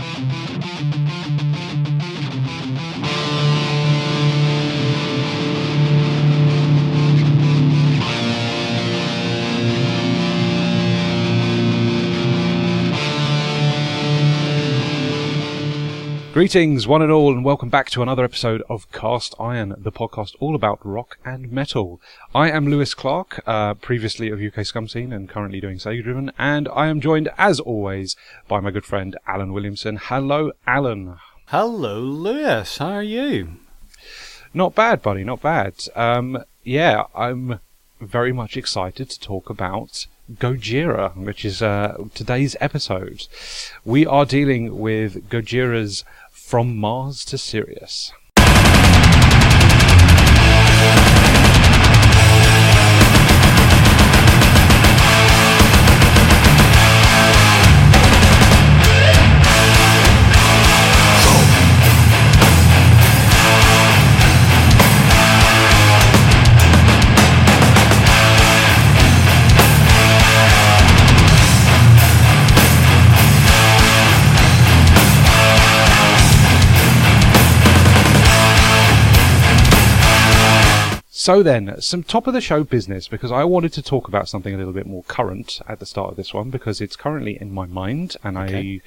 Thank you. Greetings, one and all, and welcome back to another episode of Cast Iron, the podcast all about rock and metal. I am Lewis Clark, uh, previously of UK Scum Scene and currently doing Sega Driven, and I am joined, as always, by my good friend Alan Williamson. Hello, Alan. Hello, Lewis. How are you? Not bad, buddy, not bad. Um, yeah, I'm very much excited to talk about Gojira, which is uh, today's episode. We are dealing with Gojira's From Mars to Sirius. So then, some top of the show business because I wanted to talk about something a little bit more current at the start of this one because it's currently in my mind and Okay. I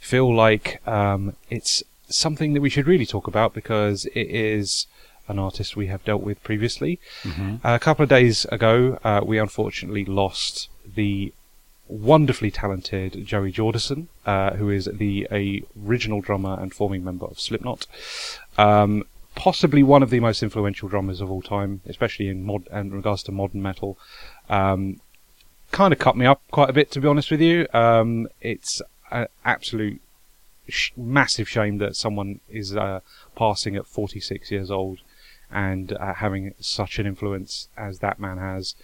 feel like um, it's something that we should really talk about because it is an artist we have dealt with previously. a couple of days ago, uh, we unfortunately lost the wonderfully talented Joey Jordison, uh, who is the a original drummer and forming member of Slipknot. Um, possibly one of the most influential drummers of all time, especially in mod in regards to modern metal. Um, kind of cut me up quite a bit, to be honest with you. Um, it's an absolute sh- massive shame that someone is uh, passing at 46 years old and uh, having such an influence as that man has.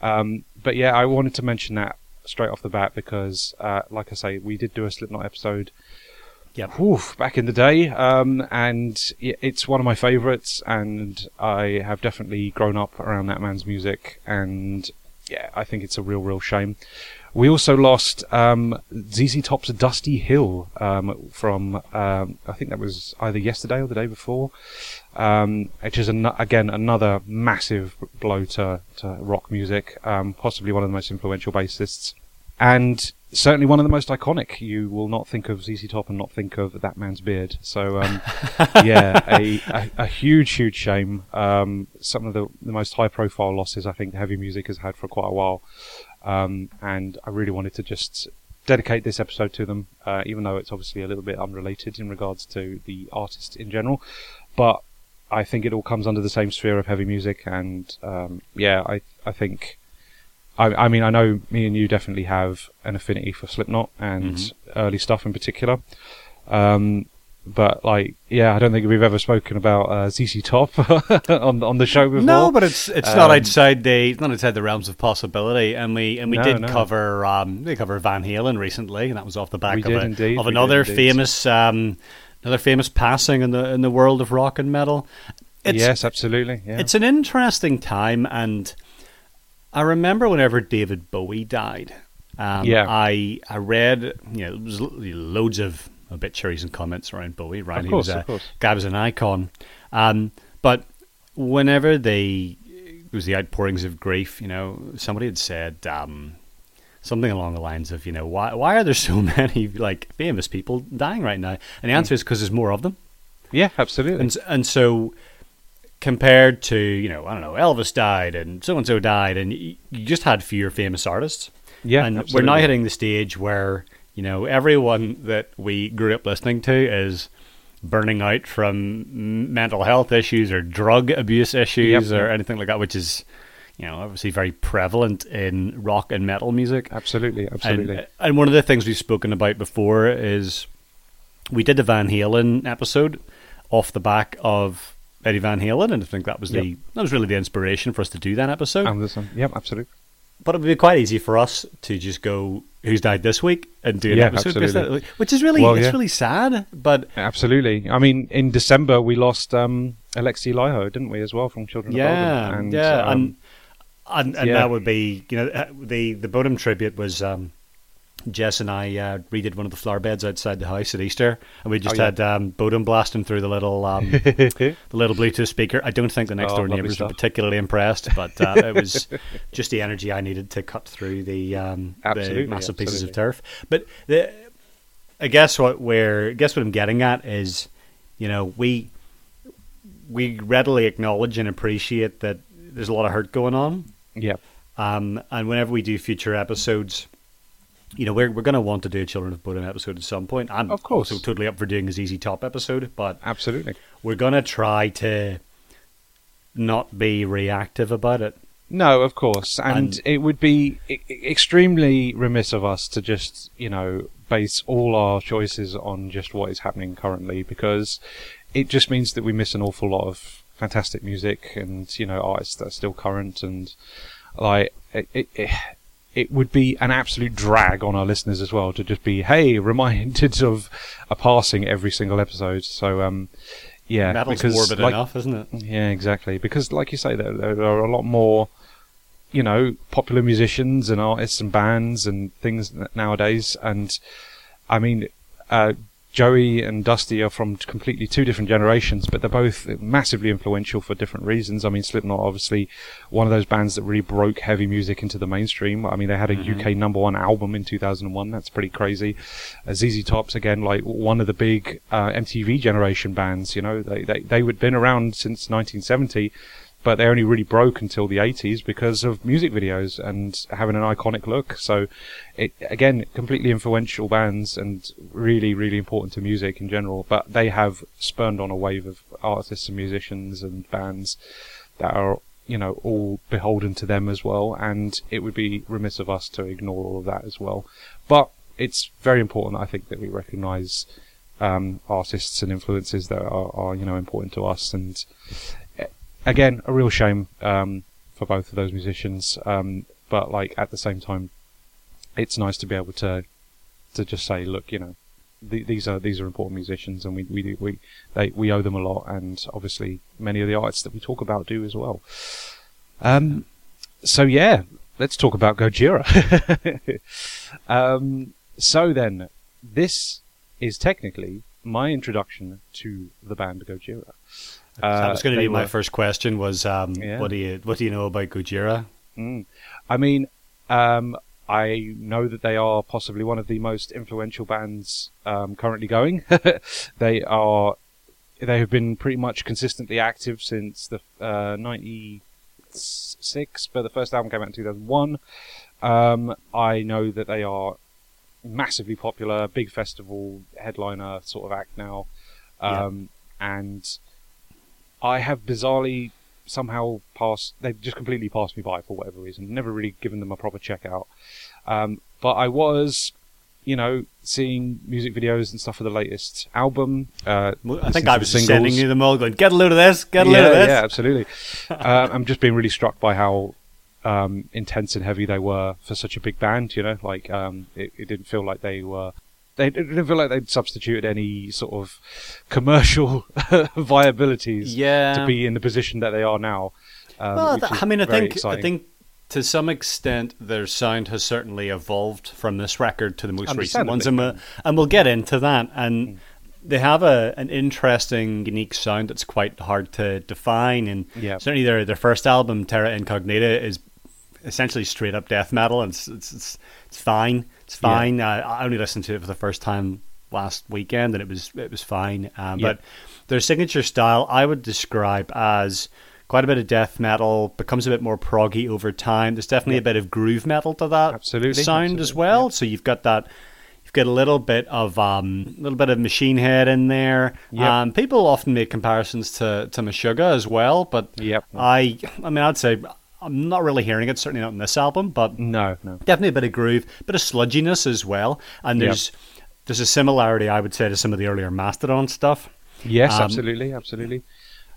Um, but yeah, I wanted to mention that straight off the bat because, uh, like I say, we did do a Slipknot episode Yep. Oof, back in the day, um, and it's one of my favourites, and I have definitely grown up around that man's music, and yeah, I think it's a real, real shame. We also lost um, ZZ Top's Dusty Hill um, from, um, I think that was either yesterday or the day before, um, which is an- again another massive blow to, to rock music, um, possibly one of the most influential bassists and certainly one of the most iconic. You will not think of ZZ Top and not think of that man's beard. So, um, yeah, a, a, a huge, huge shame. Um, some of the, the most high-profile losses I think heavy music has had for quite a while, um, and I really wanted to just dedicate this episode to them, uh, even though it's obviously a little bit unrelated in regards to the artist in general, but. I think it all comes under the same sphere of heavy music, and um, yeah, I I think I, I mean, I know me and you definitely have an affinity for Slipknot and Mm-hmm. early stuff in particular. Um, but like, yeah, I don't think we've ever spoken about uh, ZZ Top on on the show before. No, but it's it's not Um, outside the it's not outside the realms of possibility. And we and we No, did no. cover um we cover Van Halen recently, and that was off the back We of, a, indeed, of another indeed. famous um another famous passing in the in the world of rock and metal. It's, yes, absolutely. Yeah. It's an interesting time, and I remember whenever David Bowie died. Um, Yeah. I I read you know there was loads of obituaries and comments around Bowie. Right, Of he course, was a of course. guy was an icon. Um, but whenever they it was the outpourings of grief, you know, somebody had said um, something along the lines of, you know, why why are there so many like famous people dying right now? And the answer is because there's more of them. yeah, absolutely. And and so compared to you know I don't know Elvis died and so and so died and you just had fewer famous artists. yeah, and absolutely. we're now hitting the stage where you know everyone that we grew up listening to is burning out from mental health issues or drug abuse issues Yep. or anything like that, which is you know obviously very prevalent in rock and metal music. absolutely, absolutely. And, and one of the things we've spoken about before is we did the Van Halen episode off the back of Eddie Van Halen, and I think that was the Yep. that was really the inspiration for us to do that episode. Anderson. Yep, absolutely. but it would be quite easy for us to just go who's died this week and do an Yeah, episode, that- which is really Well, it's yeah. really sad. But Absolutely. I mean, in December we lost um, Alexi Laiho, didn't we, as well, from Children of yeah, Bodom? And, yeah, um, and and, and yeah. that would be you know uh, the the Bodom tribute was um, Jess and I uh, redid one of the flower beds outside the house at Easter, and we just Oh, yeah. had um, Bodom blasting through the little um, the little Bluetooth speaker. I don't think the next Oh, door lovely neighbours were particularly impressed, but uh, it was just the energy I needed to cut through the, um, the massive pieces of turf. But the, I guess what we're I guess what I'm getting at is, you know, we we readily acknowledge and appreciate that there's a lot of hurt going on. Yep. Um, and whenever we do future episodes, you know, we're we're going to want to do a Children of Bodom episode at some point. I'm Of course. also totally up for doing a ZZ Top episode, but Absolutely. we're going to try to not be reactive about it. No, of course, and, And- it would be extremely remiss of us to just, you know, base all our choices on just what is happening currently, because it just means that we miss an awful lot of fantastic music and you know artists that are still current, and like it, it, it, it would be an absolute drag on our listeners as well to just be, hey, reminded of a passing every single episode. So, um, yeah, Metal's because morbid like, enough, isn't it? yeah, exactly. Because, like you say, there, there are a lot more, you know, popular musicians and artists and bands and things nowadays. And I mean, uh, Joey and Dusty are from completely two different generations, but they're both massively influential for different reasons. I mean, Slipknot, obviously, one of those bands that really broke heavy music into the mainstream. I mean, they had a UK number one album in 2001. That's pretty crazy. Uh, ZZ Top's again, like one of the big uh, MTV generation bands. You know, they they they would been around since 1970 but they only really broke until the 80s because of music videos and having an iconic look. So, it again, completely influential bands and really, really important to music in general. But they have spurned on a wave of artists and musicians and bands that are, you know, all beholden to them as well. And it would be remiss of us to ignore all of that as well. But it's very important, I think, that we recognise um, artists and influences that are, are, you know, important to us and again, a real shame um, for both of those musicians. Um, but like at the same time, it's nice to be able to to just say, look, you know, th- these are these are important musicians, and we we we they we owe them a lot, and obviously many of the artists that we talk about do as well. Um, so yeah, let's talk about Gojira. um, so then, this is technically my introduction to the band Gojira. That was going to Uh, be my first question. Was um, Yeah. what do you what do you know about Gojira? Mm. I mean, um, I know that they are possibly one of the most influential bands um, currently going. they are, they have been pretty much consistently active since the uh, '96, but the first album came out in 2001. Um, I know that they are massively popular, big festival headliner sort of act now, Yeah. um, and I have bizarrely somehow passed. They've just completely passed me by for whatever reason. Never really given them a proper check out. Um, but I was, you know, seeing music videos and stuff for the latest album. Uh, I think I was sending you them all, going, "Get a load of this, get a yeah, load of this." yeah, absolutely. uh, I'm just being really struck by how um, intense and heavy they were for such a big band. You know, like um, it, it didn't feel like they were. They it didn't feel like they'd substituted any sort of commercial viabilities Yeah. to be in the position that they are now. Um, Well, I mean, I think exciting. I think to some extent their sound has certainly evolved from this record to the most recent ones, and we'll, and we'll get into that. And Mm. they have a an interesting, unique sound that's quite hard to define. And Yeah. certainly their their first album, Terra Incognita, is essentially straight up death metal, and it's it's it's, it's fine. It's Yeah. fine. I, only listened to it for the first time last weekend, and it was it was fine. Um, Yeah. But their signature style, I would describe as quite a bit of death metal, becomes a bit more proggy over time. There's definitely Yeah. a bit of groove metal to that Absolutely, sound as well. So you've got that. You've got a little bit of um, a little bit of Machine Head in there. Yep. Um, people often make comparisons to to Meshuggah as well, but Yep. I I mean I'd say I'm not really hearing it. Certainly not in this album, but no, no. definitely a bit of groove, bit of sludginess as well. And Yep. there's there's a similarity I would say to some of the earlier Mastodon stuff. Yes, Um, absolutely, absolutely.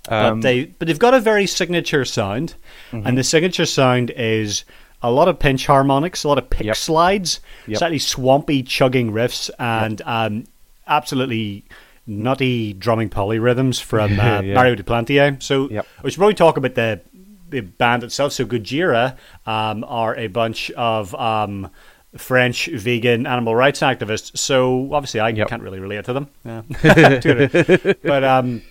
But Um, they but they've got a very signature sound, Mm-hmm. and the signature sound is a lot of pinch harmonics, a lot of pick Yep. slides, Yep. slightly swampy chugging riffs, and um, absolutely nutty drumming polyrhythms from uh, Yeah. Mario Duplantier. So Yep. we should probably talk about the band itself. So Gojira um, are a bunch of um, French vegan animal rights activists. So obviously, I Yep. can't really relate to them. Yeah. but um,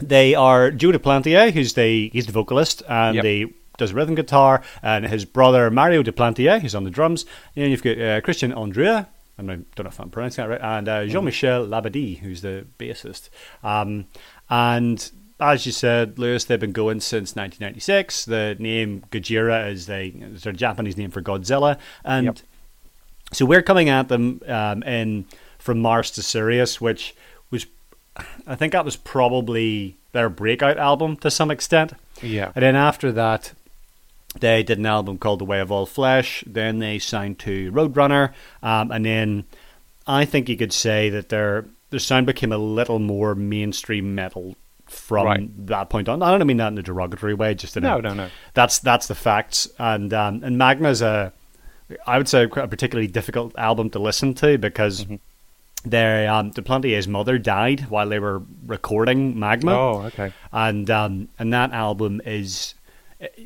they are Joe Plantier, who's the he's the vocalist and Yep. he does rhythm guitar, and his brother Mario Duplantier, who's on the drums. And you've got uh, Christian Andreu. I don't know if I'm pronouncing that right, and uh, Jean-Michel Labadie, who's the bassist. Um, and as you said, Lewis, they've been going since 1996. The name Gojira is the is their Japanese name for Godzilla, and Yep. so we're coming at them um, in from Mars to Sirius, which was, I think that was probably their breakout album to some extent. Yeah. And then after that, they did an album called The Way of All Flesh. Then they signed to Roadrunner, um, and then I think you could say that their their sound became a little more mainstream metal from Right. that point on. I don't mean that in a derogatory way, just in No, a, no, no. that's that's the facts. And um, and Magma's a, I would say, a particularly difficult album to listen to because Mm-hmm. their um, Duplantier's mother died while they were recording Magma, Oh, okay. and um, and that album is.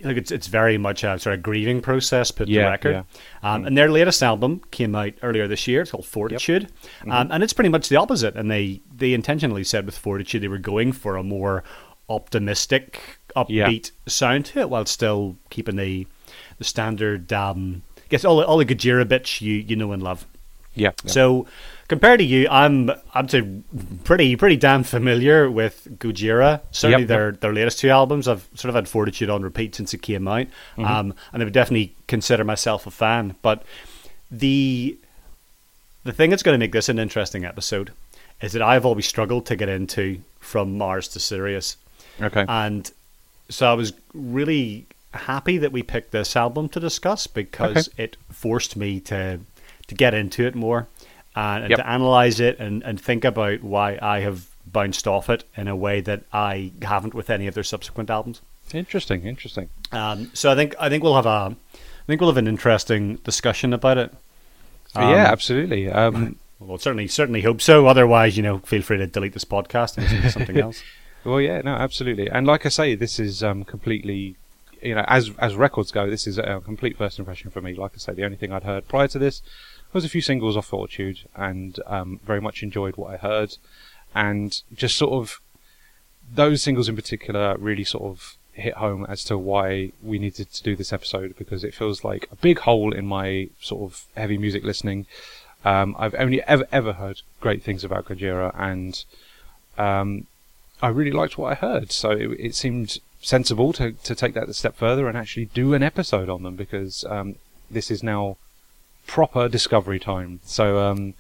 Like it's it's very much a sort of grieving process put Yeah, to record, yeah. um, and their latest album came out earlier this year. It's called Fortitude, Mm-hmm. um, and it's pretty much the opposite. And they they intentionally said with Fortitude they were going for a more optimistic, upbeat sound to it, while still keeping the the standard. Um, I guess all the, all the Gojira bits you you know and love. Yeah. yeah. So compared to you, I'm I'm pretty pretty damn familiar with Gojira. Certainly Yep, their their latest two albums. I've sort of had Fortitude on repeat since it came out, Mm-hmm. um, and I would definitely consider myself a fan. But the the thing that's going to make this an interesting episode is that I've always struggled to get into from Mars to Sirius, okay. and so I was really happy that we picked this album to discuss because it forced me to to get into it more and, and Yep. to analyze it and, and think about why I have bounced off it in a way that I haven't with any of their subsequent albums. interesting. Interesting. Um, so I think I think we'll have a I think we'll have an interesting discussion about it. Um, yeah, absolutely. Um, Well, certainly certainly hope so. Otherwise, you know, feel free to delete this podcast and listen to something else. Well, yeah, no, absolutely. And like I say, this is um, completely, you know, as as records go, this is a complete first impression for me. Like I say, the only thing I'd heard prior to this was a few singles off Fortitude, and um, very much enjoyed what I heard, and just sort of those singles in particular really sort of hit home as to why we needed to do this episode because it feels like a big hole in my sort of heavy music listening. Um, I've only ever ever heard great things about Gojira, and um, I really liked what I heard. So it, it seemed sensible to, to take that a step further and actually do an episode on them because um, this is now proper discovery time. So um,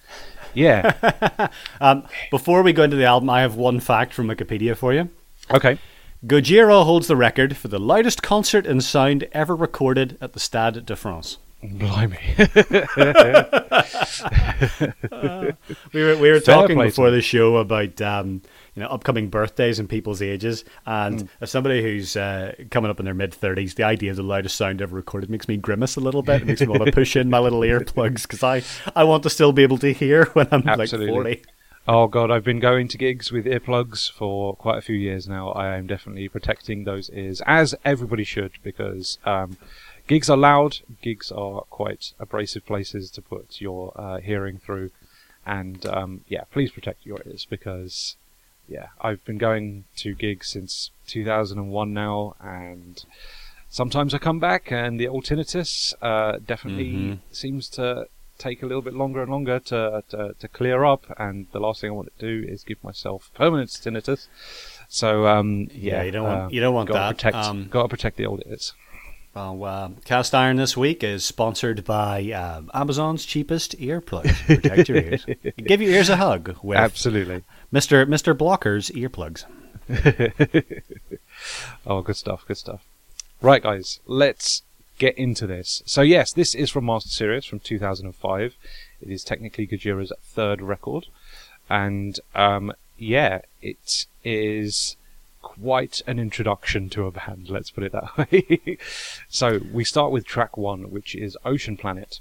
yeah, Um, before we go into the album, I have one fact from Wikipedia for you. okay, Gojira holds the record for the loudest concert in sound ever recorded at the Stade de France. blimey, We were we were Fair talking before the show about um, you know upcoming birthdays and people's ages, and Hmm. as somebody who's uh, coming up in their mid thirties, the idea of the loudest sound ever recorded makes me grimace a little bit. It makes me want to push in my little earplugs because I I want to still be able to hear when I'm Absolutely. like forty. Oh god, I've been going to gigs with earplugs for quite a few years now. I am definitely protecting those ears, as everybody should, because um, gigs are loud. Gigs are quite abrasive places to put your uh, hearing through, and um, yeah, please protect your ears because yeah, I've been going to gigs since 2001 now, and sometimes I come back and the old tinnitus uh, definitely Mhm. seems to take a little bit longer and longer to, to to clear up and the last thing I want to do is give myself permanent tinnitus so um Yeah, yeah, you don't want- uh, you don't want gotta that. protect Um, gotta protect the old ears Well, uh, Cast Iron this week is sponsored by um, Amazon's cheapest earplugs. Protect your ears. Give your ears a hug with absolutely Mr. Mr. Blocker's earplugs. oh good stuff good stuff right guys let's get into this so yes this is from Mars to Sirius from 2005 it is technically Gojira's third record and um yeah it is quite an introduction to a band, let's put it that way. so we start with track one, which is Ocean Planet.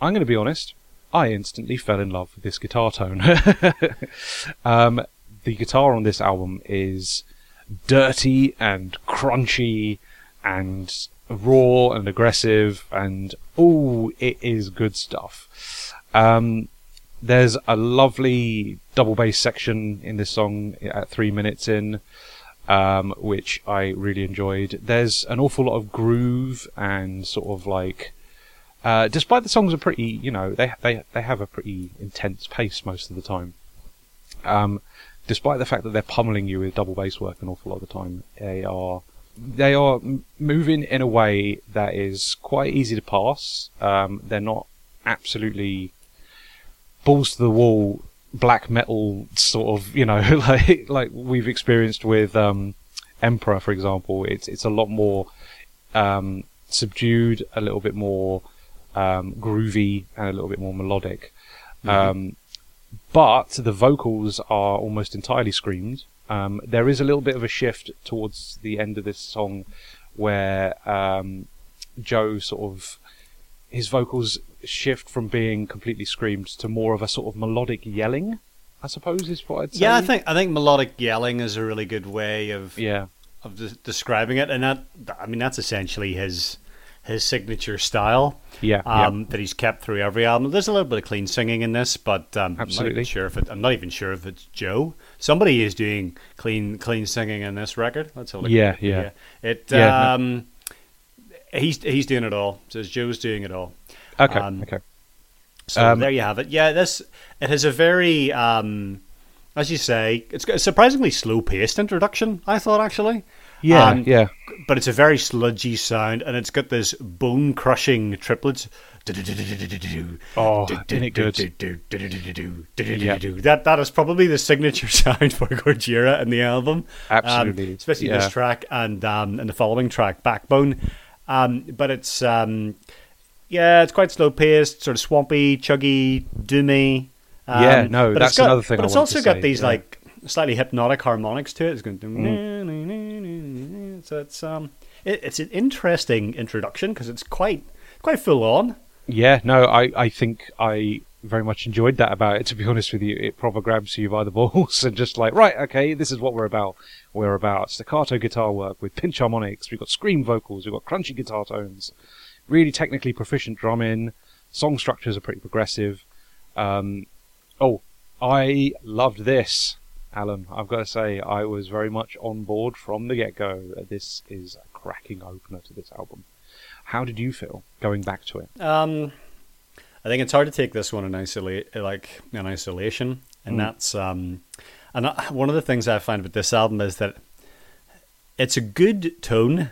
I'm going to be honest, I instantly fell in love with this guitar tone. um, the guitar on this album is dirty and crunchy and raw and aggressive and oh, it is good stuff. Um, there's a lovely double bass section in this song at three minutes in, um, which I really enjoyed. There's an awful lot of groove and sort of like, uh, despite the songs are pretty, you know, they they they have a pretty intense pace most of the time. Um, despite the fact that they're pummeling you with double bass work an awful lot of the time, they are they are moving in a way that is quite easy to pass. Um, they're not absolutely balls to the wall black metal sort of you know like like we've experienced with um, Emperor for example it's it's a lot more um, subdued a little bit more um, groovy and a little bit more melodic mm-hmm. Um, but the vocals are almost entirely screamed um, there is a little bit of a shift towards the end of this song where um, Joe sort of his vocals shift from being completely screamed to more of a sort of melodic yelling. I suppose is what I'd say. Yeah, I think I think melodic yelling is a really good way of yeah of de- describing it, and that I mean that's essentially his his signature style. Yeah, um, yeah. that he's kept through every album. There's a little bit of clean singing in this, but um, absolutely I'm not sure if it, I'm not even sure if it's Joe. Somebody is doing clean clean singing in this record. Let's have a look. Yeah, yeah. It yeah, um, no. he's he's doing it all. Says Joe's doing it all. Okay. Um, okay. So um, there you have it. Yeah, this it has a very, um, as you say, it's a surprisingly slow paced introduction. I thought actually. Yeah, um, yeah. But it's a very sludgy sound, and it's got this bone crushing triplets. Oh, it good? That that is probably the signature sound for Gojira in the album. Absolutely, um, especially yeah. this track and um, and the following track, Backbone. Um, but it's um, yeah, it's quite slow paced, sort of swampy, chuggy, doomy. Um, yeah, no, that's got, another thing. But I it's also got say, these yeah. like slightly hypnotic harmonics to it. It's going. Mm. So it's um, it, it's an interesting introduction because it's quite quite full on. Yeah, no, I I think I very much enjoyed that about it. To be honest with you, it proper grabs you by the balls and just like, right, okay, this is what we're about. We're about staccato guitar work with pinch harmonics. We've got scream vocals. We've got crunchy guitar tones really technically proficient drumming. Song structures are pretty progressive. Um, oh, I loved this, Alan. I've got to say, I was very much on board from the get go. This is a cracking opener to this album. How did you feel going back to it? Um, I think it's hard to take this one in isolate, like in isolation, and mm. that's um, and one of the things I find with this album is that it's a good tone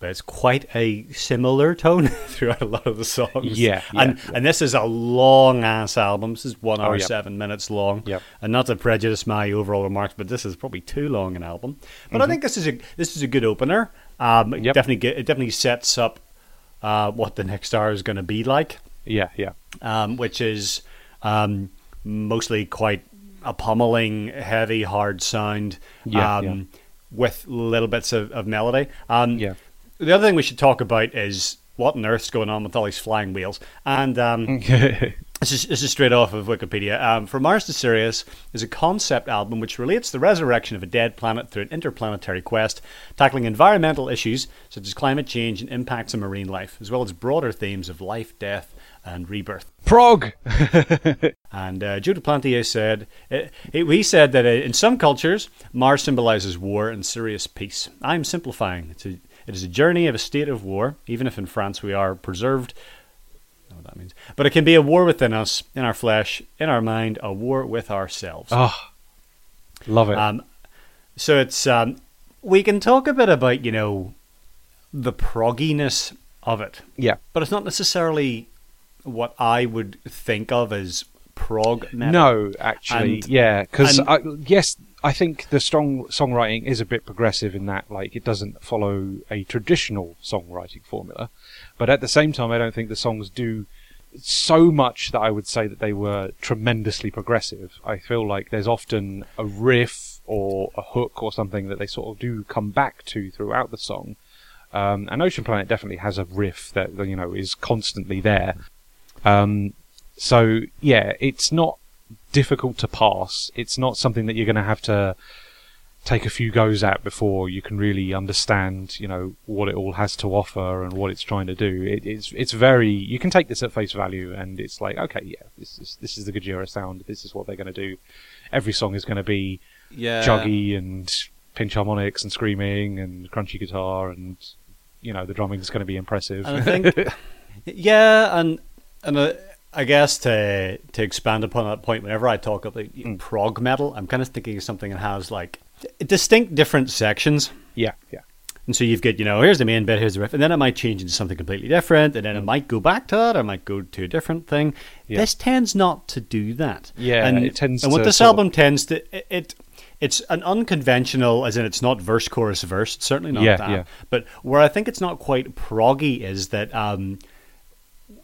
but it's quite a similar tone throughout a lot of the songs. Yeah, yeah and yeah. and this is a long ass album. This is one hour oh, yep. seven minutes long. Yep. And not to prejudice my overall remarks, but this is probably too long an album. But mm-hmm. I think this is a this is a good opener. Um, yep. definitely it definitely sets up uh, what the next hour is going to be like. Yeah, yeah. Um, which is um, mostly quite a pummeling, heavy, hard sound. Yeah, yeah. Um, with little bits of, of melody. Um, yeah the other thing we should talk about is what on earth's going on with all these flying whales. And um, this, is, this is straight off of Wikipedia. Um, From Mars to Sirius is a concept album which relates the resurrection of a dead planet through an interplanetary quest, tackling environmental issues such as climate change and impacts on marine life, as well as broader themes of life, death, and rebirth. Prog! and uh, Joe Duplantier said, it, it, he said that uh, in some cultures, Mars symbolizes war and Sirius peace. I'm simplifying. A, it is a journey of a state of war, even if in France we are preserved. Know what that means. But it can be a war within us, in our flesh, in our mind, a war with ourselves. Oh, love it. Um, so it's um, we can talk a bit about you know the progginess of it. Yeah, but it's not necessarily what I would think of as prog metal. No, actually, and, yeah, because yes, I think the strong songwriting is a bit progressive in that, like, it doesn't follow a traditional songwriting formula. But at the same time, I don't think the songs do so much that I would say that they were tremendously progressive. I feel like there's often a riff or a hook or something that they sort of do come back to throughout the song. Um, and Ocean Planet definitely has a riff that you know is constantly there. Um, so yeah, it's not difficult to pass. It's not something that you're going to have to take a few goes at before you can really understand, you know, what it all has to offer and what it's trying to do. It, it's it's very you can take this at face value, and it's like, okay, yeah, this is this is the Gojira sound. This is what they're going to do. Every song is going to be Yeah. juggy and pinch harmonics and screaming and crunchy guitar and you know the drumming is going to be impressive. And I think, yeah, and and uh, I guess to to expand upon that point, whenever I talk about Mm. prog metal, I'm kind of thinking of something that has like distinct different sections. yeah, yeah, And so you've got, you know, here's the main bit, here's the riff, and then it might change into something completely different, and then it might go back to that, or it might go to a different thing. Mm. Yeah. This tends not to do that. Yeah, and it tends And what this sort of- album tends to it, it it's an unconventional, as in it's not verse chorus verse. It's certainly not Yeah, that. yeah. But where I think it's not quite proggy is that um,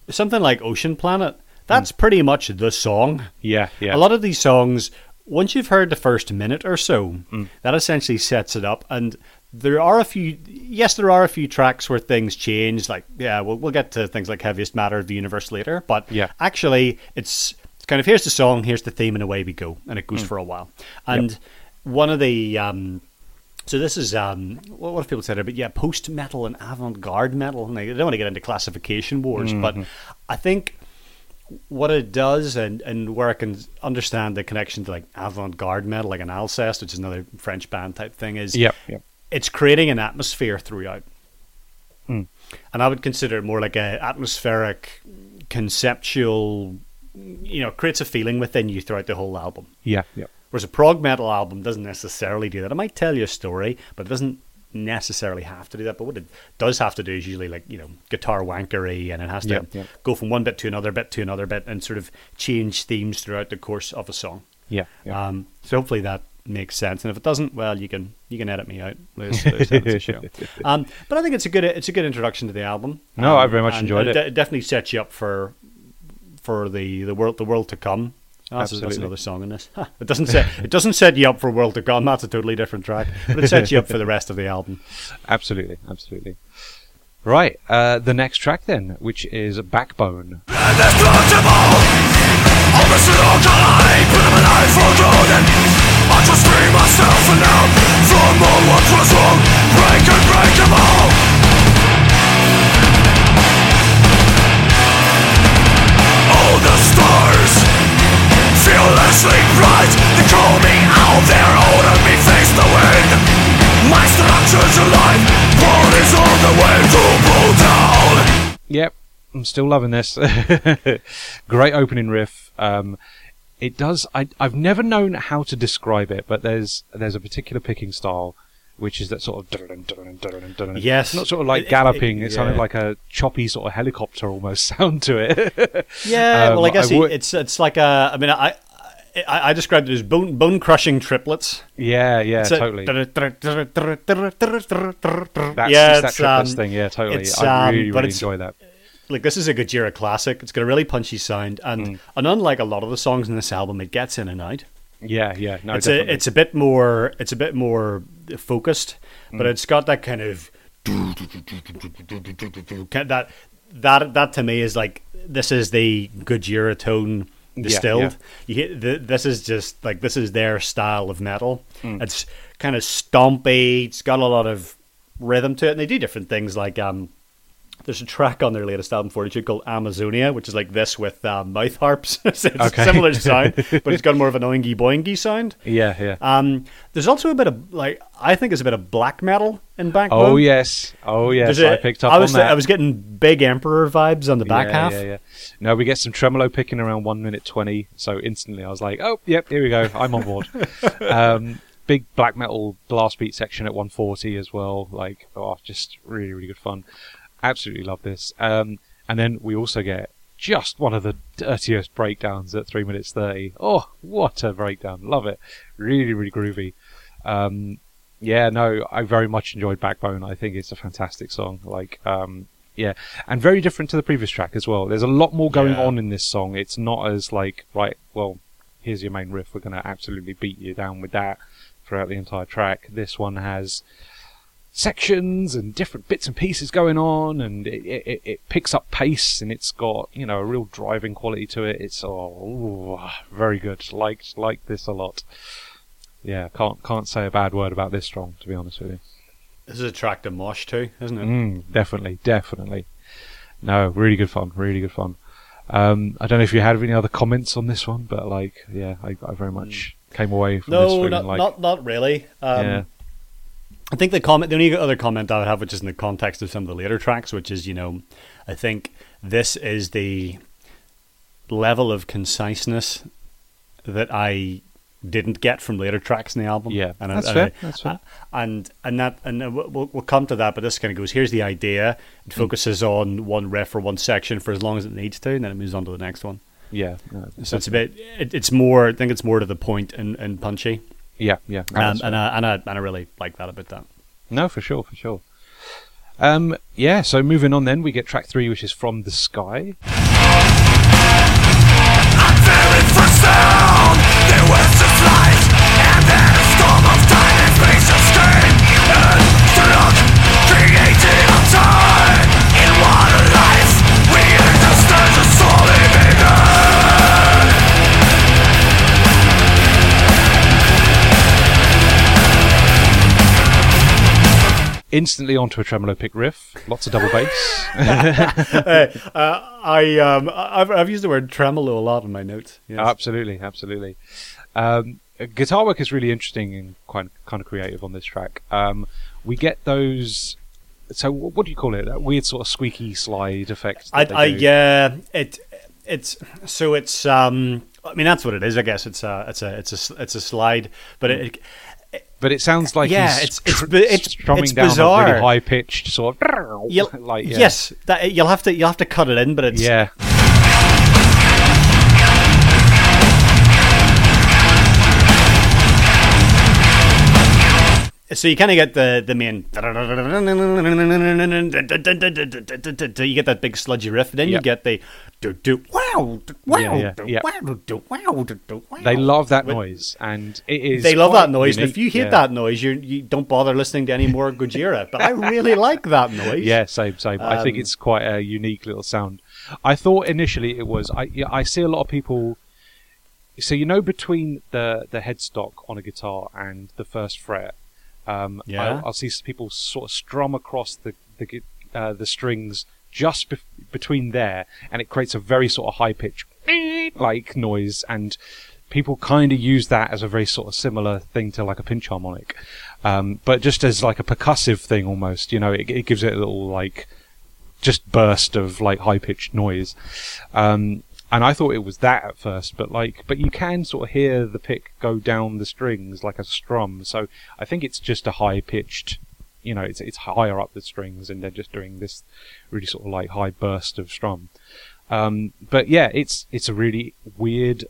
something like Ocean Planet. That's pretty much the song. yeah, yeah. A lot of these songs, once you've heard the first minute or so, Mm. that essentially sets it up. And there are a few, yes, there are a few tracks where things change. Like, yeah, we'll, we'll get to things like Heaviest Matter of the Universe later. But Yeah. actually, it's, it's kind of here's the song, here's the theme, and away we go. And it goes Mm. for a while. And one of the. Um, so this is um, what have people said? But yeah, post metal and avant garde metal. And I don't want to get into classification wars, but I think what it does and, and where I can understand the connection to like avant garde metal, like an Alcest, which is another French band type thing, is Yep, yep. it's creating an atmosphere throughout. Hmm. And I would consider it more like a atmospheric, conceptual, you know, creates a feeling within you throughout the whole album. Yeah, yeah. Whereas a prog metal album doesn't necessarily do that. It might tell you a story, but it doesn't necessarily have to do that. But what it does have to do is usually like, you know, guitar wankery and it has to Yep, yep. go from one bit to another bit to another bit and sort of change themes throughout the course of a song. Yeah, yeah. Um, so hopefully that makes sense. And if it doesn't, well, you can you can edit me out. Lewis, Lewis Evans' the show. Um, but I think it's a good it's a good introduction to the album. No, I Um, very much and enjoyed it. it. de- definitely sets you up for for the, the world the world to come. Oh, that's, that's Absolutely. another song in this. It doesn't set it doesn't set you up for world to come. That's a totally different track, but it sets you up for the rest of the album. absolutely, absolutely. Right, uh, the next track then, which is Backbone. Indestructible Almost an archive Put them alive for good And I just free myself and now From all what was wrong Break unbreakable All the stars Fearlessly bright They call me out there Order me face the wind My structure's alive Bodies on the way to pull down Yep, I'm still loving this. Great opening riff. Um, it does. I, I've never known how to describe it, but there's there's a particular picking style, which is that sort of. Yes. Not sort of like It- it- galloping. it- it's kind of yeah. like a choppy sort of helicopter almost sound to it. Yeah, Um, well, I guess I would- it's it's like a. I mean, I I, I described it as bone bone crushing triplets. yeah, yeah, It's totally. That's, That's, yeah, it's that triplets um, thing. Yeah, totally. I um, really, but really enjoy that. like this is a Gojira classic. It's got a really punchy sound, and Mm. and unlike a lot of the songs in this album, it gets in and out. Yeah, yeah. No, it's definitely. a it's a bit more it's a bit more focused, Mm. but it's got that kind of that that that to me is like this is the Gojira tone distilled. yeah. You hear, th- this is just like this is their style of metal. Mm. It's kind of stompy. It's got a lot of rhythm to it, and they do different things like um. There's a track on their latest album, Fortitude, called Amazonia, which is like this with um, mouth harps. it's Okay. a similar sound, but it's got more of an oingy boingy sound. yeah, yeah. Um, there's also a bit of like I think there's a bit of black metal in Backbone. oh yes, oh yes. A- I picked up I was on that. I was getting big Emperor vibes on the back yeah, half. Yeah, yeah. No, we get some tremolo picking around one minute twenty. So instantly, I was like, "Oh, yep, here we go. I'm on board." um, big black metal blast beat section at 140 as well. Like, oh, just really, really good fun. Absolutely love this. Um, and then we also get just one of the dirtiest breakdowns at three minutes thirty. Oh, what a breakdown! Love it. Really, really groovy. Um, yeah, no, I very much enjoyed Backbone. I think it's a fantastic song. Like, um, yeah, and very different to the previous track as well. There's a lot more going Yeah. on in this song. It's not as like, right, well, here's your main riff. We're going to absolutely beat you down with that throughout the entire track. This one has sections and different bits and pieces going on, and it, it, it picks up pace, and it's got you know a real driving quality to it. It's oh, ooh, very good. Liked like this a lot. Yeah, can't can't say a bad word about this strong, to be honest with you. This is a track to mosh too, isn't it? Mm, definitely, definitely. No, really good fun, really good fun. Um, I don't know if you had any other comments on this one, but like, yeah, I, I very much came away from this No, feeling not, like, not not really. Um, yeah, I think the comment, the only other comment I would have, which is in the context of some of the later tracks, which is, you know, I think this is the level of conciseness that I didn't get from later tracks in the album. Yeah, and that's and fair, I- that's fair. and and that and we'll, we'll come to that, but this kind of goes. Here's the idea. It Mm. focuses on one riff or one section for as long as it needs to, and then it moves on to the next one. yeah, no, So it's a bit. It, it's more. I think it's more to the point and, and punchy. Yeah, yeah. no, that's and. I, and I and I really like that about that. No, for sure, for sure. Um, yeah, so moving on then, we get track three, which is From the Sky. Unveiling for sound, there was this Instantly onto a tremolo pick riff, lots of double bass. uh, I um I've, I've used the word tremolo a lot in my notes. Yes. absolutely, absolutely. Um, guitar work is really interesting and quite kind of creative on this track. Um, we get those. So, what do you call it? That weird sort of squeaky slide effect. I, I yeah it it's so it's um I mean that's what it is I guess it's a it's a it's a it's a slide but it, but it sounds like Yeah, he's it's- it's tr- it's- strumming it's down a bizarre. really high pitched sort of like yeah. yes that you'll have to you'll have to cut it in but it's yeah, so you kind of get the the main you get that big sludgy riff then you get the do do wow wow Yeah, yeah, do, yeah. wow do, wow do, wow. they love that noise, and it is. They love that noise, and if you hate yeah. that noise, you you don't bother listening to any more Gojira. But I really like that noise. Yeah, same, same. I think Um, it's quite a unique little sound. I thought initially it was. I I see a lot of people. So you know, between the the headstock on a guitar and the first fret, um, Yeah. I'll, I'll see people sort of strum across the the uh, the strings just bef- between there, and it creates a very sort of high pitch like noise and. People kind of use that as a very sort of similar thing to like a pinch harmonic, um, but just as like a percussive thing almost. You know, it, it gives it a little like just burst of like high pitched noise. Um, and I thought it was that at first, but like, but you can sort of hear the pick go down the strings like a strum. So I think it's just a high pitched, you know, it's it's higher up the strings, and they're just doing this really sort of like high burst of strum. Um, but yeah, it's it's a really weird,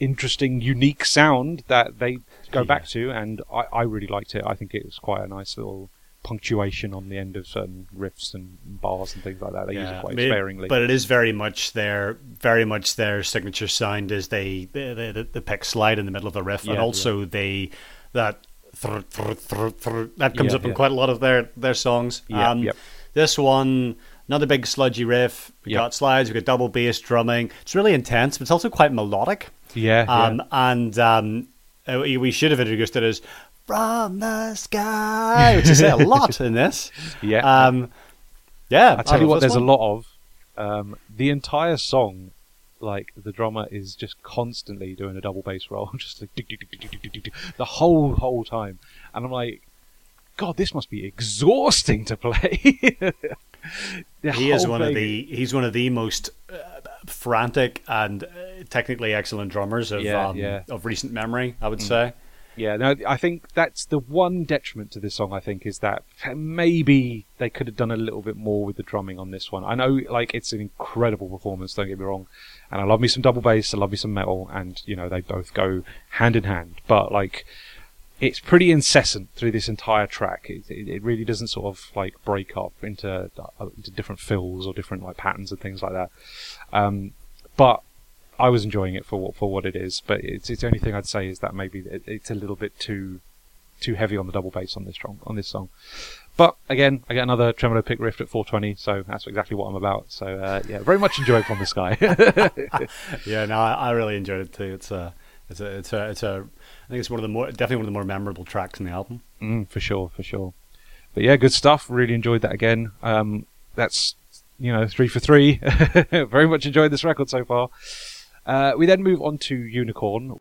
interesting, unique sound that they go back to, and I, I really liked it. I think it was quite a nice little punctuation on the end of certain riffs and bars and things like that. They use it quite sparingly. But it is very much their very much their signature sound is they the the, the pick slide in the middle of the riff, and Yeah, also they that thr, thr, thr, thr, that comes Yeah, up in quite a lot of their their songs. Yeah, um. This one. Another big sludgy riff. We got slides. We got double bass drumming. It's really intense, but it's also quite melodic. yeah, yeah. Um, And um, uh, we we should have introduced it as from the sky, which is a lot in this. Yeah. Um, yeah. I tell you what, there's one. a lot of. Um, the entire song, like the drummer is just constantly doing a double bass roll, just like the whole whole time, and I'm like, God, this must be exhausting to play. he is one thing. of the he's one of the most uh, frantic and uh, technically excellent drummers of yeah, um, yeah. of recent memory, I would mm. say. Yeah, no, I think that's the one detriment to this song. I think is that maybe they could have done a little bit more with the drumming on this one. I know, like, it's an incredible performance. Don't get me wrong, and I love me some double bass. I love me some metal, and you know they both go hand in hand. But like, it's pretty incessant through this entire track. It, it, it really doesn't sort of like break up into, uh, into different fills or different like patterns and things like that. Um, but I was enjoying it for what for what it is, but it's it's the only thing I'd say is that maybe it, it's a little bit too too heavy on the double bass on this song on this song. But again, I get another tremolo pick riff at 420, so that's exactly what I'm about. So uh, yeah, very much enjoyed from the sky. Yeah, no, I, I really enjoyed it too. It's a, it's a, it's a, it's a. I think it's one of the more, definitely one of the more memorable tracks in the album. mm, for sure, for sure. But yeah, good stuff. Really enjoyed that again. Um, that's you know three for three. very much enjoyed this record so far. Uh, we then move on to Unicorn.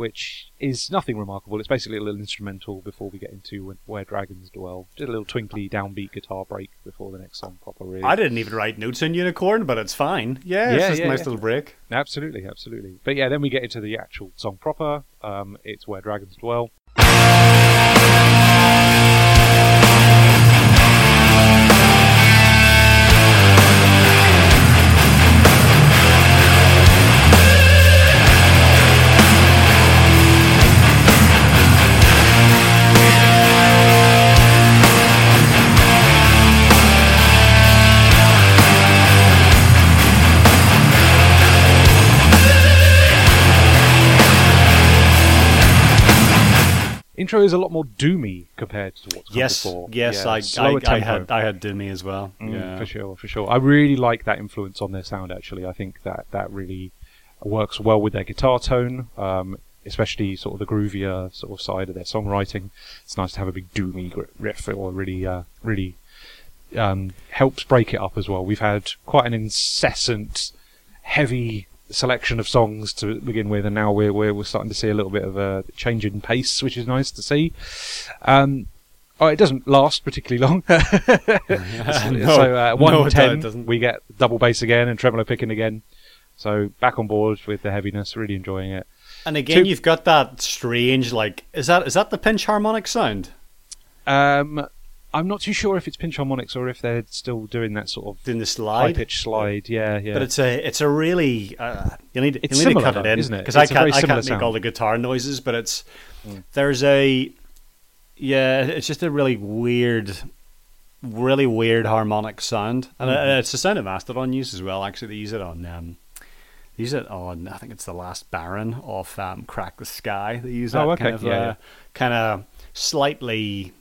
Which is nothing remarkable. It's basically a little instrumental before we get into Where Dragons Dwell. Just a little twinkly downbeat guitar break before the next song proper. Really, I didn't even write notes in Unicorn, but it's fine. Yeah, it's just yeah, a nice yeah. little break. Absolutely, absolutely. But yeah, then we get into the actual song proper. Um, it's Where Dragons Dwell. Intro is a lot more doomy compared to what's come Yes, before. yes, Yeah, I, I, I had, I had Doomy as well. Mm, yeah, for sure, for sure. I really like that influence on their sound. Actually, I think that that really works well with their guitar tone, um, especially sort of the groovier sort of side of their songwriting. It's nice to have a big doomy riff. It will really, uh, really um, helps break it up as well. We've had quite an incessant, heavy selection of songs to begin with, and now we're we're, we're starting to see a little bit of a change in pace, which is nice to see. Um, oh, it doesn't last particularly long. No, so uh, one it ten, doesn't. we get double bass again and tremolo picking again. So back on board with the heaviness, really enjoying it. And again, Two- you've got that strange, like, is that is that the pinch harmonic sound? Um, I'm not too sure if it's pinch harmonics or if they're still doing that sort of In the high slide? pitch slide. Yeah, yeah. But it's a it's a really uh, you need It's you need to cut though, it in isn't it? because I can't I can't make all the guitar noises, but it's Mm. there's a yeah it's just a really weird really weird harmonic sound and Mm-hmm. it's the sound of Mastodon use as well. Actually, they use it on um, they use it on I think it's the last Baron off um, Crack the Skye. They use that Oh, okay. kind of Yeah, uh, yeah. kind of slightly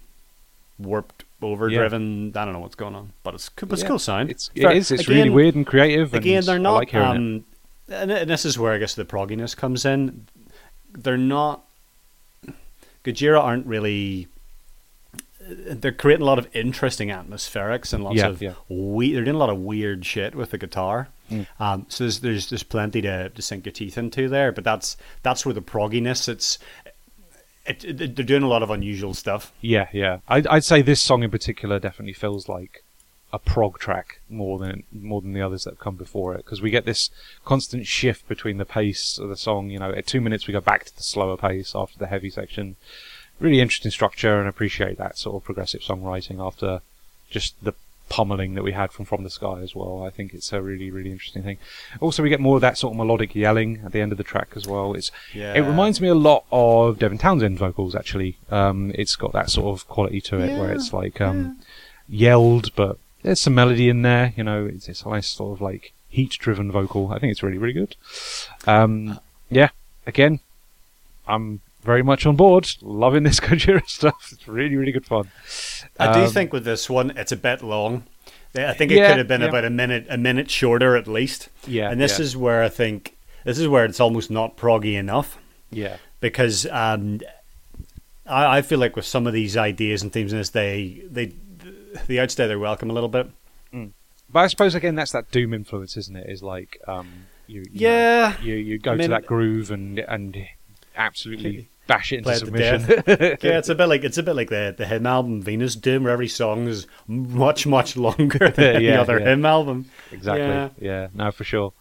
warped. Overdriven, I don't know what's going on, but it's cool. It's Yeah. cool sound. It's, Fair- it is. It's really weird and creative. again and they're I not like hearing it. um and, and this is where i guess the progginess comes in they're not gojira aren't really they're creating a lot of interesting atmospherics and lots Yeah, of yeah. we they're doing a lot of weird shit with the guitar Mm. um, so there's, there's there's plenty to, to sink your teeth into there but that's that's where the progginess it's it, it, they're doing a lot of unusual stuff Yeah, yeah. I'd, I'd say this song in particular definitely feels like a prog track more than more than the others that have come before it because we get this constant shift between the pace of the song. You know, at two minutes we go back to the slower pace after the heavy section. Really interesting structure and appreciate that sort of progressive songwriting after just the pummeling that we had from From the Sky as well. I think it's a really really interesting thing. Also, we get more of that sort of melodic yelling at the end of the track as well. It's yeah it reminds me a lot of Devin Townsend vocals, actually. Um, it's got that sort of quality to it where it's like um, yelled, but there's some melody in there. You know, it's, it's a nice sort of like heat-driven vocal. I think it's really, really good. Um, yeah, again, I'm very much on board. Loving this Gojira stuff. It's really, really good fun. I do Um, think with this one, it's a bit long. I think it Yeah, could have been yeah. about a minute, a minute shorter at least. Yeah, and this yeah. is where I think this is where it's almost not proggy enough Yeah. because um, I, I feel like with some of these ideas and themes in this, they they they outstay their welcome a little bit. But I suppose again that's that doom influence, isn't it? Is like um, you, you Yeah. know, you you go I mean- to that groove and and absolutely bash it into submission. yeah, it's a bit like it's a bit like the the HIM album Venus Doom, where every song is much much longer than Yeah, other yeah. HIM album. exactly. Yeah. Yeah. no, for sure.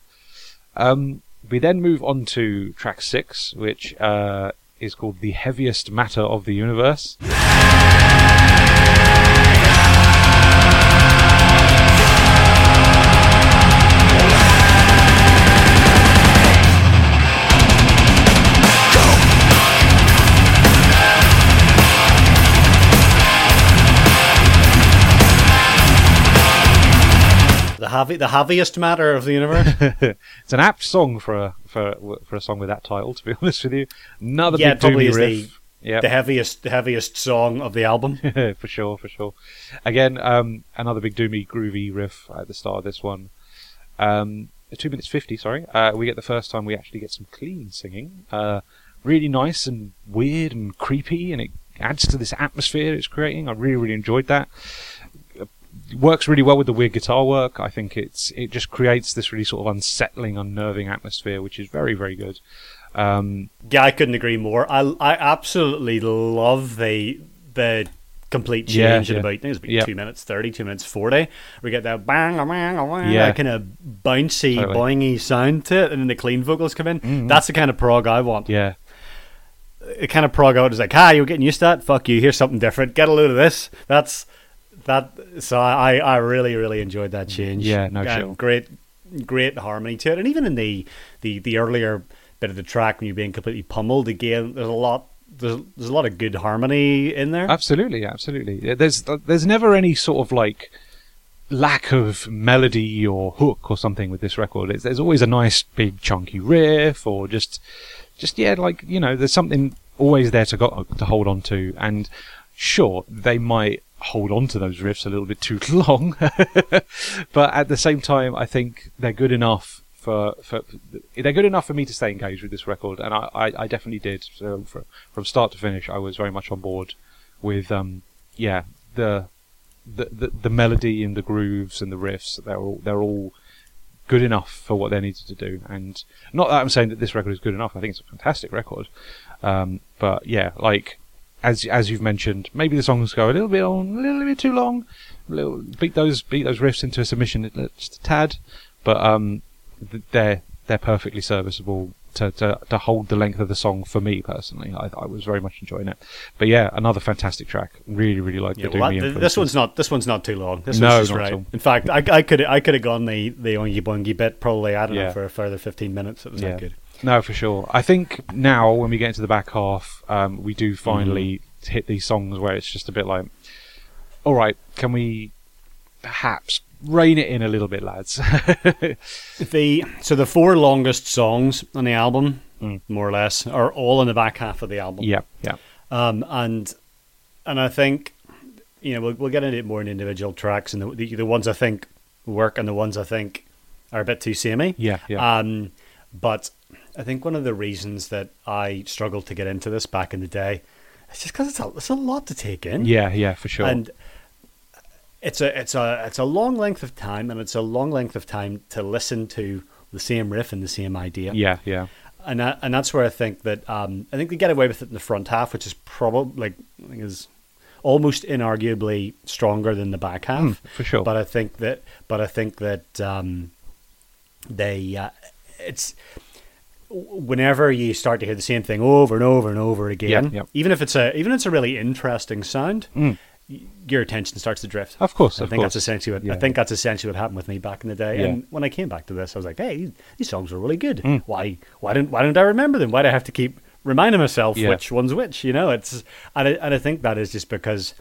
Um, we then move on to track six, which uh, is called "The Heaviest Matter of the Universe." Heavy, the heaviest matter of the universe. it's an apt song for a for for a song with that title. To be honest with you, another yeah, big probably doomy is riff. the Yeah, the heaviest, the heaviest song of the album. for sure, for sure. Again, um, another big doomy, groovy riff at the start of this one. Um, two minutes fifty. Sorry, uh, we get the first time we actually get some clean singing. Uh, really nice and weird and creepy, and it adds to this atmosphere it's creating. I really, really enjoyed that. Works really well with the weird guitar work. I think it's it just creates this really sort of unsettling, unnerving atmosphere, which is very, very good. Um, Yeah, I couldn't agree more. I I absolutely love the the complete change Yeah, in about I think it's about Yep. two minutes thirty, two minutes forty. We get that bang bang bang, Yeah. that kind of bouncy, Totally. boingy sound to it, and then the clean vocals come in. That's the kind of prog I want. yeah, The kind of prog out is like, ah, you're getting used to that. Fuck you. Here's something different. Get a load of this. That's that. So I I really really enjoyed that change. Yeah, no, sure. Great great harmony to it, and even in the the the earlier bit of the track when you're being completely pummeled again, there's a lot. There's, there's a lot of good harmony in there. Absolutely, absolutely. There's there's never any sort of like lack of melody or hook or something with this record. It's, there's always a nice big chunky riff or just just yeah, like you know, there's something always there to go to hold on to. And sure, they might hold on to those riffs a little bit too long, but at the same time, I think they're good enough. For, for they're good enough for me to stay engaged with this record, and I, I, I definitely did. So from, from start to finish, I was very much on board with um yeah the the, the the melody and the grooves and the riffs they're all they're all good enough for what they needed to do and not that I'm saying that this record is good enough I think it's a fantastic record um but yeah like as as you've mentioned maybe the songs go a little bit on a little bit too long little, beat those beat those riffs into a submission just a tad but um they're they're perfectly serviceable to, to, to hold the length of the song for me personally. I, I was very much enjoying it. But yeah, another fantastic track. Really, really like Yeah, the well, that- this one's not. This one's not too long. This No, one's right. In fact, I, I could I could have gone the the ongy bit probably. I don't know for a further fifteen minutes. It was Yeah. that good. No, for sure. I think now when we get into the back half, um, we do finally Mm-hmm. hit these songs where it's just a bit like, all right, can we perhaps rein it in a little bit, lads? The so the four longest songs on the album, Mm. more or less, are all in the back half of the album. yeah, yeah, Um, and and I think you know we'll, we'll get into it more in individual tracks and the, the the ones I think work and the ones I think are a bit too samey. yeah, yeah. Um, but I think one of the reasons that I struggled to get into this back in the day is just because it's a, it's a lot to take in. yeah, yeah, for sure. And it's a it's a it's a long length of time, and it's a long length of time to listen to the same riff and the same idea. yeah, yeah, and that, and that's where I think that um, I think they get away with it in the front half, which is probably like I think is almost inarguably stronger than the back half. Mm, for sure. But I think that but I think that um, they uh, it's whenever you start to hear the same thing over and over and over again, Yeah, yeah. even if it's a even if it's a really interesting sound, Mm. your attention starts to drift. Of course, I of think course. that's essentially what I think that's essentially what happened with me back in the day. Yeah. And when I came back to this, I was like, "Hey, these, songs are really good. Mm. Why why don't why don't I remember them? Why do I have to keep reminding myself Yeah. which one's which?" You know, it's and I, and I think that is just because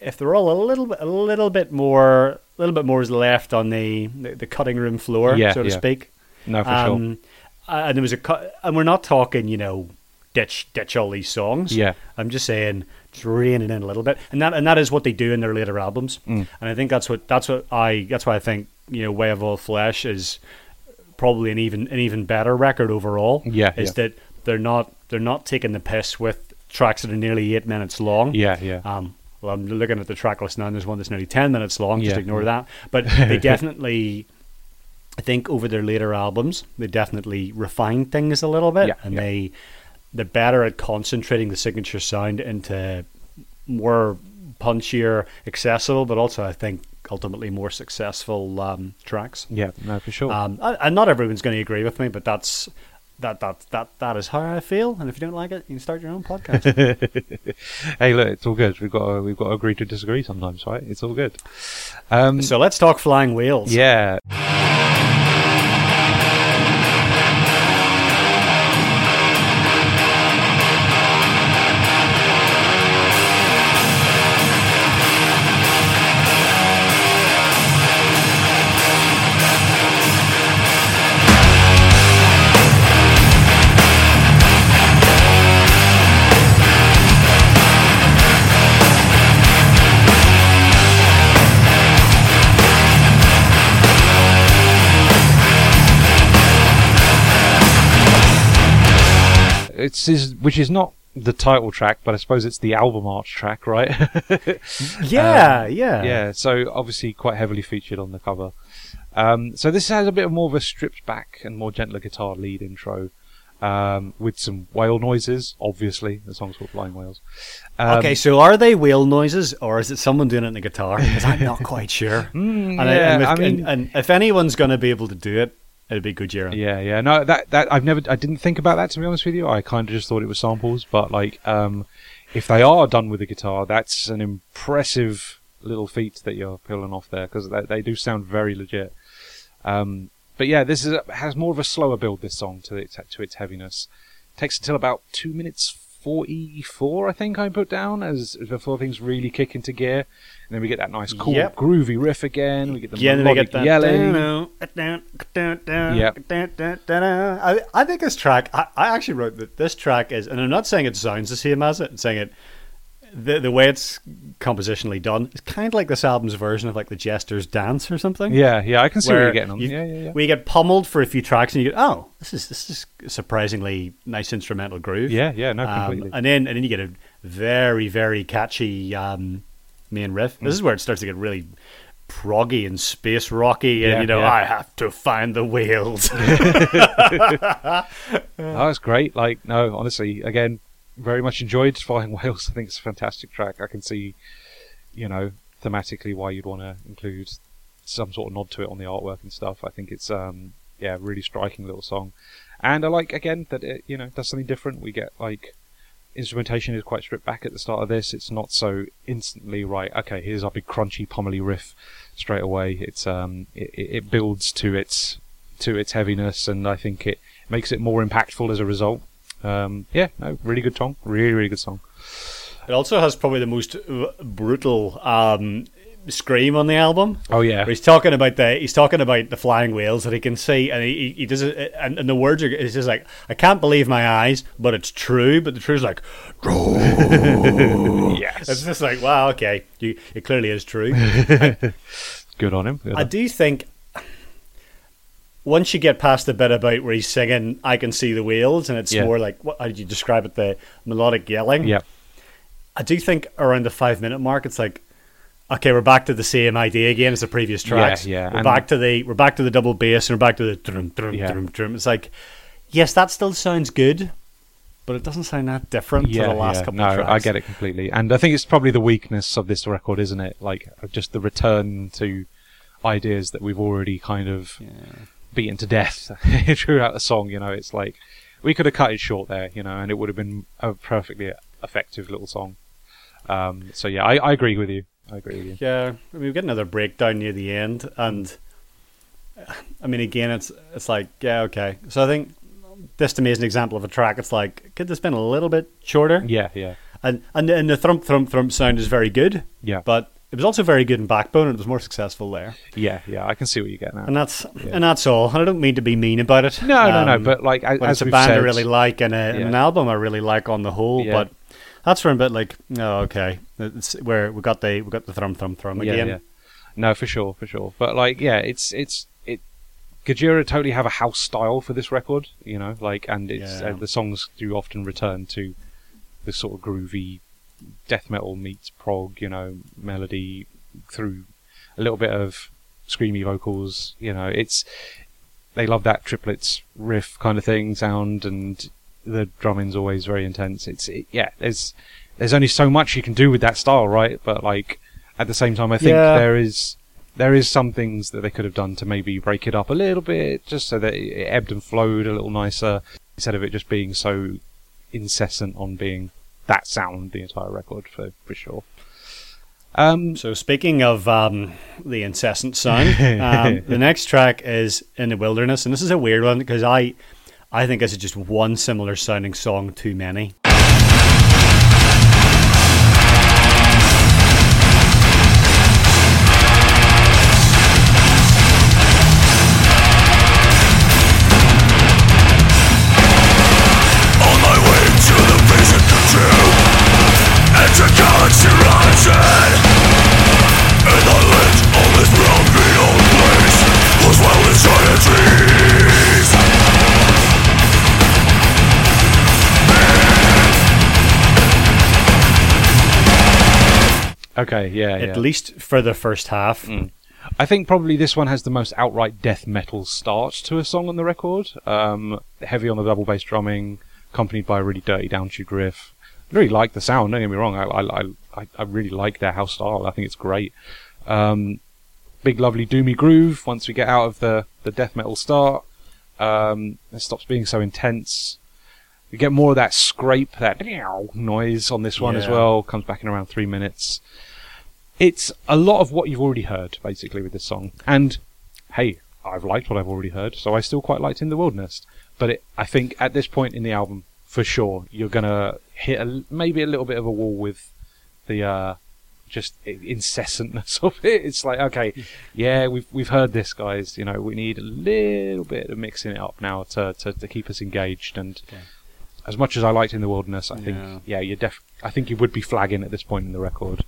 if they're all a little bit a little bit more a little bit more is left on the the, the cutting room floor, Yeah, so to yeah. speak. no, for sure. And there was a cut, and we're not talking, you know, ditch ditch all these songs. Yeah. I'm just saying, just rein it in a little bit, and that and that is what they do in their later albums. Mm. And I think that's what that's what I that's why I think you know, Way of All Flesh is probably an even an even better record overall. Yeah, is yeah. that they're not they're not taking the piss with tracks that are nearly eight minutes long. Yeah, yeah. Um, well, I'm looking at the track list now, and there's one that's nearly 10 minutes long. Just Yeah, ignore yeah. that. But they definitely, I think, over their later albums, they definitely refined things a little bit. Yeah, and yeah. they, they're better at concentrating the signature sound into more punchier, accessible, but also, I think, ultimately more successful um, tracks. yeah, no, for sure. Um, and not everyone's going to agree with me, but that's. That, that that that is how I feel, and if you don't like it, you can start your own podcast. hey, look, it's all good. We've got to, we've got to agree to disagree sometimes, right? It's all good. Um, so let's talk flying whales. yeah, it's is which is not the title track, but I suppose it's the album art track, right? Yeah, yeah, yeah. So obviously quite heavily featured on the cover. Um, so this has a bit more of a stripped back and more gentler guitar lead intro. Um, with some whale noises, obviously. The song's called Flying Whales. Um, okay, so are they whale noises, or is it someone doing it in the guitar? Because I'm not quite sure. Mm, and, I- yeah, and if, I mean- and, and if anyone's going to be able to do it, it'd be Gojira. Yeah, yeah. No, that that I've never, I didn't think about that to be honest with you. I kind of just thought it was samples, but like, um, if they are done with the guitar, that's an impressive little feat that you're pulling off there because they, they do sound very legit. Um, but yeah, this is has more of a slower build. This song to its to its heaviness takes until about two minutes forty four, I think I put down as before things really kick into gear, and then we get that nice, cool, Yep. groovy riff again. We get the Yeah, melodic get yelling. Yep. I, I think this track. I, I actually wrote that this track is, and I'm not saying it sounds the same as it. I'm saying it. The the way it's compositionally done is kind of like this album's version of like the Jester's Dance or something. Yeah, yeah, I can see where where you're getting on. you- yeah, yeah, yeah. you get pummeled for a few tracks and you go, oh, this is this is a surprisingly nice instrumental groove. Yeah, yeah, no, Um, completely. and then and then you get a very very catchy um, main riff. Mm. This is where it starts to get really proggy and space rocky, and Yeah, you know, yeah. I have to find the whales. Oh, that's great. Like, no, honestly, again, very much enjoyed Flying Whales. I think it's a fantastic track. I can see, you know, thematically why you'd want to include some sort of nod to it on the artwork and stuff. I think it's, um, yeah, really striking little song. And I like, again, that it, you know, does something different. We get, like, instrumentation is quite stripped back at the start of this. It's not so instantly, right, okay, here's our big crunchy, pummely riff straight away. It's, um, it it builds to its, to its heaviness, and I think it makes it more impactful as a result. Um, yeah, no, really good song, really, really good song. it also has probably the most brutal um, scream on the album. Oh yeah, he's talking about the he's talking about the flying whales that he can see, and he, he- he does it, and, and the words are it's just like I can't believe my eyes, but it's true. But the truth's like, yes, it's just like wow, okay, you, it clearly is true. good on him. Good I on- do think once you get past the bit about where he's singing, I can see the whales, and it's Yeah. more like what how did you describe it? The melodic yelling. yeah, I do think around the five minute mark, it's like, okay, we're back to the same idea again as the previous tracks. yeah, we're and- back to the we're back to the double bass and we're back to the drum drum Yeah. drum drum. It's like, yes, that still sounds good, but it doesn't sound that different yeah, to the last yeah. couple No, of tracks. I get it completely, and I think it's probably the weakness of this record, isn't it? Like just the return to ideas that we've already kind of Yeah. Beaten to death throughout the song. You know, it's like we could have cut it short there, you know, and it would have been a perfectly effective little song. Um, so yeah, I, I agree with you. I agree with you. Yeah, I mean, we get another breakdown near the end, and I mean, again, it's it's like, yeah, okay. So I think this to me is an example of a track. It's like, could this been a little bit shorter? Yeah, yeah, And and and the thump thump thump sound is very good, yeah, but it was also very good in Backbone, and it was more successful there. yeah, yeah. I can see what you're getting at. And that's and that's all. And I don't mean to be mean about it. No, no, no. Um, But like as, it's a band I really like and, a, and an album I really like on the whole, Yeah. but that's where I'm a bit like, oh, okay, it's where we got the we got the thrum thrum thrum again. yeah. No, for sure, for sure. But like, yeah, it's it's it. Gojira totally have a house style for this record, you know, like, and it's Yeah. uh, the songs do often return to the sort of groovy death metal meets prog, you know, melody through a little bit of screamy vocals. You know, it's they love that triplets riff kind of thing sound, and the drumming's always very intense. It's it, yeah, there's there's only so much you can do with that style, right? But like at the same time, I think Yeah. there is there is some things that they could have done to maybe break it up a little bit, just so that it ebbed and flowed a little nicer, instead of it just being so incessant on being that sound the entire record for for sure. Um, So speaking of um, the incessant sound, um, the next track is "In the Wilderness," and this is a weird one because I, I think this is just one similar sounding song too many. Okay, yeah, at yeah. Mm. least for the first half. I think probably this one has the most outright death metal start to a song on the record. Um, heavy on the double bass drumming, accompanied by a really dirty downtuned riff. I really like the sound. Don't get me wrong. I I, I, I really like their house style. I think it's great. Um, big lovely doomy groove. Once we get out of the the death metal start, um, it stops being so intense. We get more of that scrape, that noise on this one as Yeah. well. Comes back in around three minutes it's a lot of what you've already heard basically with this song and hey i've liked what i've already heard so i still quite liked in the wilderness but it, i think at this point in the album for sure you're gonna hit a, maybe a little bit of a wall with the uh just incessantness of it it's like okay yeah we've we've heard this guys you know we need a little bit of mixing it up now to to, to keep us engaged and Okay. As much as I liked in the wilderness, I think Yeah. yeah, you def I think you would be flagging at this point in the record.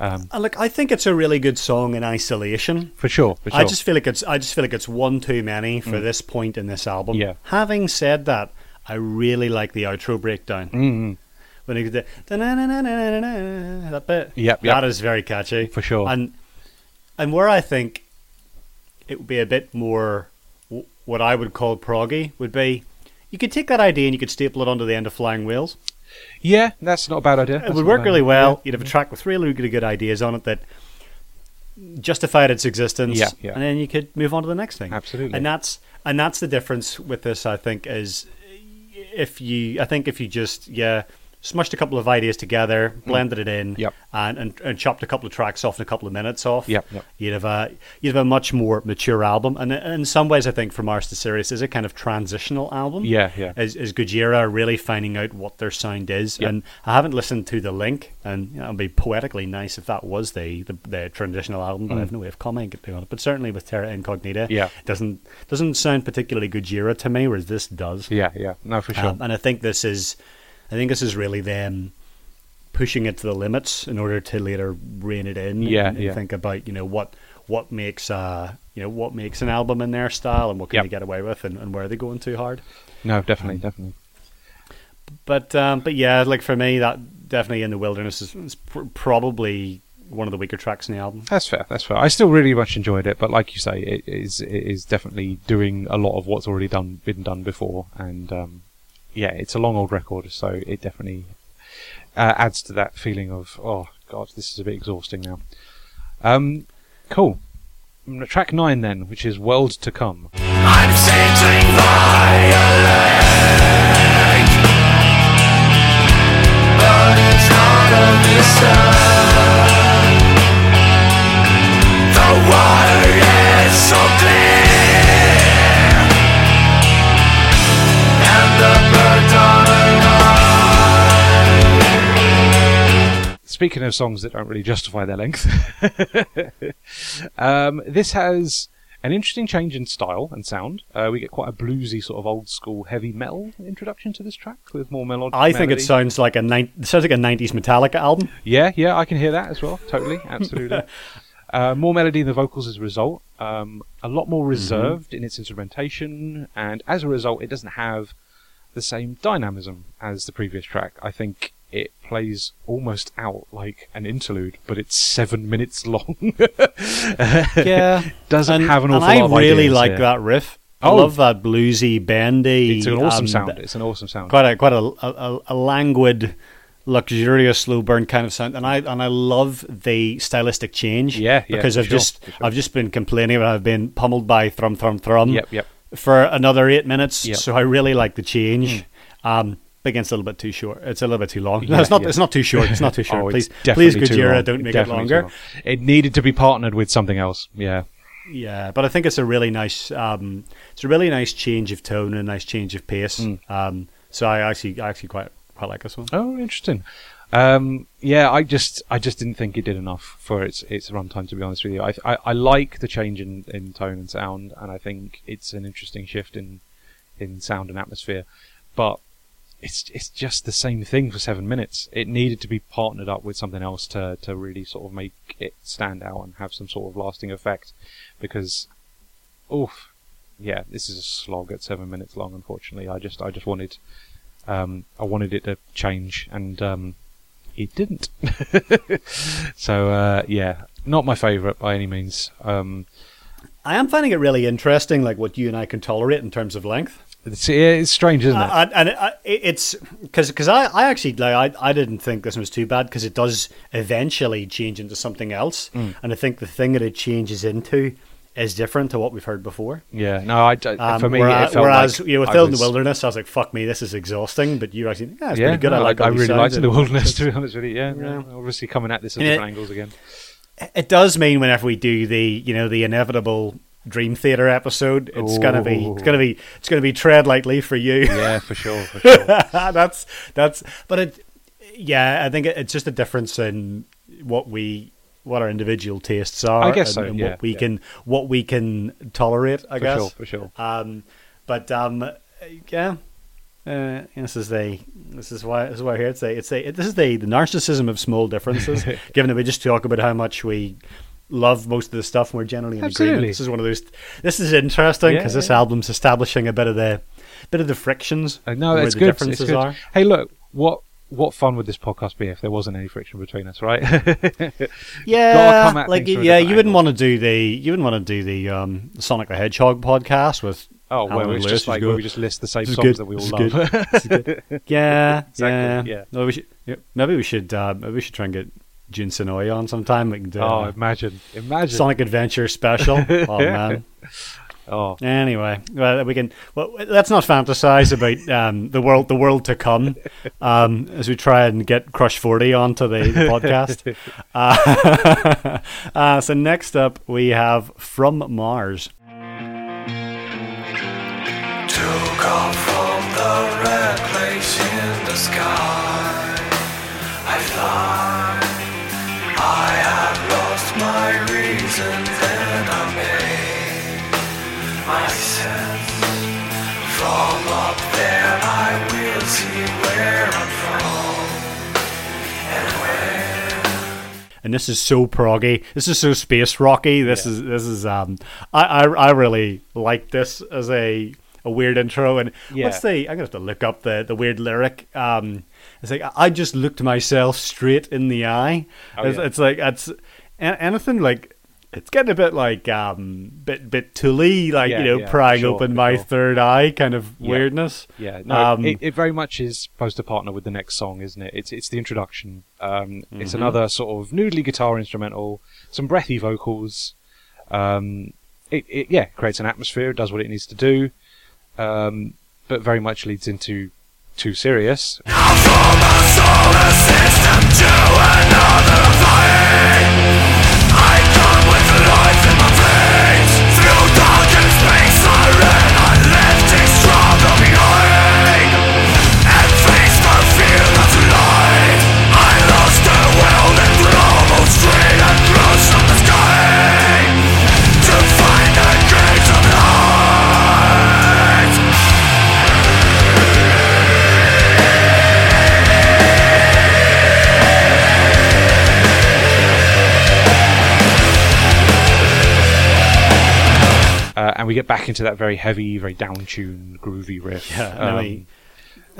Um, Uh, Look, I think it's a really good song in isolation. for sure, for sure. I just feel like it's I just feel like it's one too many for this point in this album. Mm. Yeah. Having said that, I really like the outro breakdown. Mm, When you get the that bit. Yep, yep. That is very catchy. For sure. And and where I think it would be a bit more what I would call proggy would be you could take that idea and you could staple it onto the end of Flying Whales. yeah, that's not a bad idea. It would work really idea. well. You'd have a track with really, really good ideas on it that justified its existence. Yeah, yeah. And then you could move on to the next thing. Absolutely. And that's and that's the difference with this. I think is if you, I think if you just yeah smushed a couple of ideas together, blended it in, Mm. Yep. and, and and chopped a couple of tracks off and a couple of minutes off. Yep, yep. You'd have a you'd have a much more mature album, and in some ways, I think from Mars to Sirius is a kind of transitional album Yeah, yeah. is, is Gojira really finding out what their sound is. And I haven't listened to the link, and you know, it'd be poetically nice if that was the the, the traditional album, but I have no way of commenting on it. But certainly with Terra Incognita, Mm. Yeah. it doesn't doesn't sound particularly Gojira to me, whereas this does. Yeah, yeah. No, for sure. Um, and I think this is, I think this is really them pushing it to the limits in order to later rein it in. Yeah, and, and yeah. think about you know what what makes uh you know what makes an album in their style and what can Yep. they get away with and, and where are they going too hard. no, definitely, definitely. But um, but yeah, like for me, that definitely in the wilderness is, is pr- probably one of the weaker tracks in the album. That's fair. That's fair. I still really much enjoyed it, but like you say, it is it is definitely doing a lot of what's already done been done before, and um, yeah, it's a long old record, so it definitely uh, adds to that feeling of oh god, this is a bit exhausting now. Um, cool. Mm, Track nine then, which is World to Come. The sun Speaking of songs that don't really justify their length, um, this has an interesting change in style and sound. Uh, we get quite a bluesy sort of old school heavy metal introduction to this track with more melodic. I think it sounds like a it sounds like a '90s Metallica album. Yeah, yeah, I can hear that as well. Totally, absolutely. uh, more melody in the vocals as a result. Um, a lot more reserved in its instrumentation, and as a result, it doesn't have the same dynamism as the previous track. I think it plays almost out like an interlude, but it's seven minutes long. Yeah, Doesn't and, have an and awful I lot of really like here. that riff. I Oh. love that bluesy, bendy. It's an awesome um, sound. It's an awesome sound. quite a quite a, a, a languid, luxurious, slow burn kind of sound, and I and I love the stylistic change. Yeah, yeah, because I've sure, just sure. I've just been complaining about I've been pummeled by thrum thrum thrum. Yep, yep. For another eight minutes, Yep. so I really like the change. Um, but again, it's a little bit too short. It's a little bit too long. no, it's not. yeah. It's not too short. It's not too short. Oh, please, please, too Gojira, don't make Definitely it longer. long. It needed to be partnered with something else. Yeah. Yeah, but I think it's a really nice, um, it's a really nice change of tone and a nice change of pace. Mm. Um, so I actually, I actually quite quite like this one. Oh, interesting. Um, yeah, I just, I just didn't think it did enough for its its runtime. To be honest with you, I, I, I like the change in, in tone and sound, and I think it's an interesting shift in in sound and atmosphere. But it's it's just the same thing for seven minutes. It needed to be partnered up with something else to to really sort of make it stand out and have some sort of lasting effect. Because, oof, yeah, this is a slog at seven minutes long. Unfortunately, I just I just wanted um, I wanted it to change, and um, it didn't. so uh, yeah, not my favourite by any means. Um, I am finding it really interesting, like what you and I can tolerate in terms of length. It's, it's strange, isn't it? I, I- and I, it's because because I, I actually like I, I didn't think this was too bad because it does eventually change into something else, Mm. and I think the thing that it changes into is different to what we've heard before. yeah, no, I Um, for me, whereas, it felt whereas, like you know, with I Filled in the Wilderness, I was like, "Fuck me, this is exhausting." But you actually, yeah, it's Yeah, pretty good. I no, like. I, all really liked and- the wilderness. To be honest with you, yeah, Yeah. yeah. obviously coming at this at And it- different angles again. It does mean whenever we do the you know the inevitable Dream Theater episode, it's gonna be it's gonna be it's gonna be tread lightly for you. Yeah, for sure, for sure. that's that's but it yeah i think it- it's just a difference in what we what our individual tastes are I guess and, so, and yeah, what we yeah. can what we can tolerate i For guess sure, for sure. um but um yeah uh, this is the this is why this is why I here it's a, it's a this is the, the narcissism of small differences. given that we just talk about how much we love most of the stuff, and we're generally in agreement. Absolutely. This is one of those. This is interesting Yeah, because this yeah. album's establishing a bit of the bit of the frictions. Uh, no, where it's good. It's good. are. Hey, look, what what fun would this podcast be if there wasn't any friction between us, right? Yeah, like things from a yeah, you wouldn't want to do the you wouldn't want to do the um, Sonic the Hedgehog podcast with oh, Alan well, it's Lewis just like where we just list the same songs good. that we all This love. good. This is good. yeah, Exactly, yeah, yeah. No, we should, yeah, maybe we should uh, maybe we should try and get Jun Senoue on sometime. We can do oh, imagine, imagine. Sonic Adventure special. oh man. Oh, Anyway, well, we can. Well, let's not fantasize about um, the world, the world to come, um, as we try and get Crush Forty onto the, the podcast. Uh, uh, so next up, we have From Mars. Took off from the red place in the sky. I fly. And I'm made myself. From up there I will see where. I'm from and this is so proggy. This is so space rocky. This is this is um. I I, I really like this as a a weird intro. And Yeah. what's the? I'm gonna have to look up the the weird lyric. Um, it's like I just looked myself straight in the eye. Oh, it's, yeah. it's like it's anything like. It's getting a bit like um, bit bit tully, like Yeah, you know, prying sure, open my sure. third eye kind of weirdness. yeah. No, Um, it, it very much is supposed to partner with the next song, isn't it? It's it's the introduction. Um, It's Mhm. another sort of noodly guitar instrumental, some breathy vocals. Um, it, it yeah creates an atmosphere, does what it needs to do, um, but very much leads into To Sirius. Uh, and we get back into that very heavy, very down-tuned, groovy riff. Yeah, Um, we-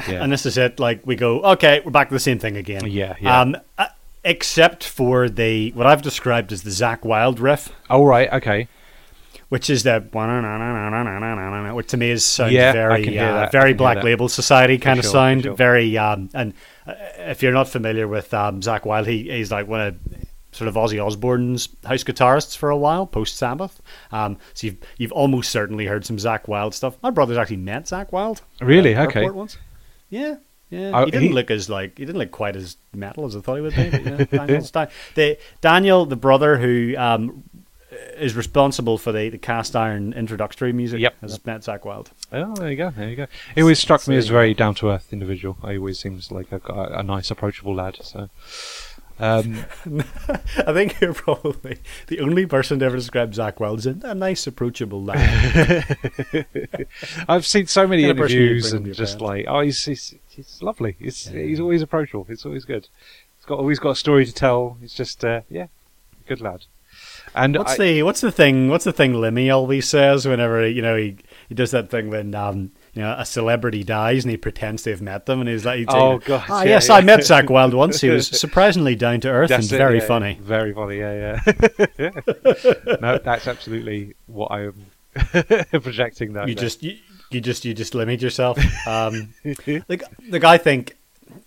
yeah. and this is it. Like we go, okay, we're back to the same thing again. Yeah, yeah. Um, uh, except for the what I've described as the Zakk Wylde riff, All right, okay. which is the which to me is sounds Yeah, very uh, that, very Black. Label Society kind of sure, for sound. sure. Very um, and uh, if you're not familiar with um, Zakk Wylde, he, he's like one of sort of Ozzy Osbourne's house guitarists for a while post Sabbath. Um, so you've you've almost certainly heard some Zakk Wylde stuff. My brother's actually met Zakk Wylde. Really? at Okay. once. Yeah. Yeah, Oh, he didn't he- look as like he didn't look quite as metal as I thought he would be. But, you know, Daniel's di- the Daniel, the brother who um, is responsible for the, the cast iron introductory music, Yep. has met Zakk Wylde. Oh, there you go. There you go. He always struck me as a very down to earth individual. He always seems like a, a nice, approachable lad. So, um, I think you're probably the only person to ever describe Zakk Wylde as a, nice, approachable lad. I've seen so many Kind of person you'd interviews and just like, oh, he's he's, he's lovely. He's he's always approachable. It's always good. He's got always got a story to tell. He's just uh, yeah, good lad. And What's I- the what's the thing? What's the thing Lemmy always says whenever you know he, he does that thing when um you know, a celebrity dies and he pretends to have met them, and he's like, he'd Oh, God, ah, yeah, yes, yeah. I met Zakk Wylde once. He was surprisingly down to earth and it, very yeah, funny." Very funny, yeah, yeah. no, that's absolutely what I am projecting that. You just you, you just you just limit yourself. Um, like like I think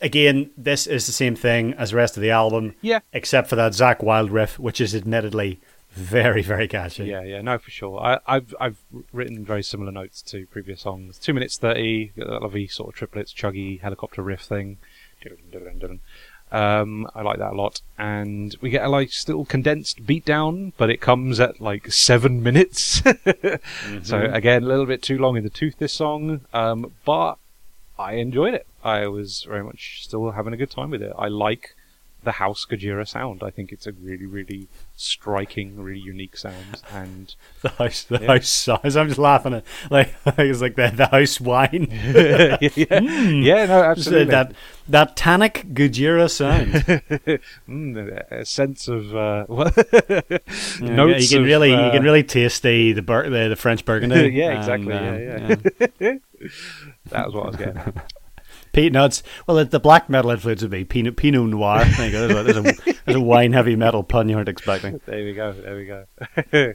again, this is the same thing as the rest of the album. Yeah. Except for that Zakk Wylde riff, which is admittedly very very catchy. Yeah, yeah, no, for sure. I, I've I've written very similar notes to previous songs. Two minutes thirty, that lovely sort of triplets, chuggy helicopter riff thing. Um, I like that a lot, and we get a like still condensed beatdown, but it comes at like seven minutes. So again, a little bit too long in the tooth this song, um, but I enjoyed it. I was very much still having a good time with it. I like the House Gojira sound. I think it's a really, really striking, really unique sound, and The house, the Yeah. house size. I'm just laughing at like it's like the, the house wine. yeah, yeah, no, uh, absolutely. that that tannic Gojira sound. Mm, a sense of uh, Yeah, notes you can of, really uh, you can really taste the the, bur- the, the French Burgundy. Yeah, and, exactly, um, yeah, yeah. that was what I was getting. At. Peanuts. Well, the- the black metal influence would be Pinot, Pinot Noir. There you go. There's a, there's a, there's a wine heavy metal pun you weren't expecting. There we go. There we go.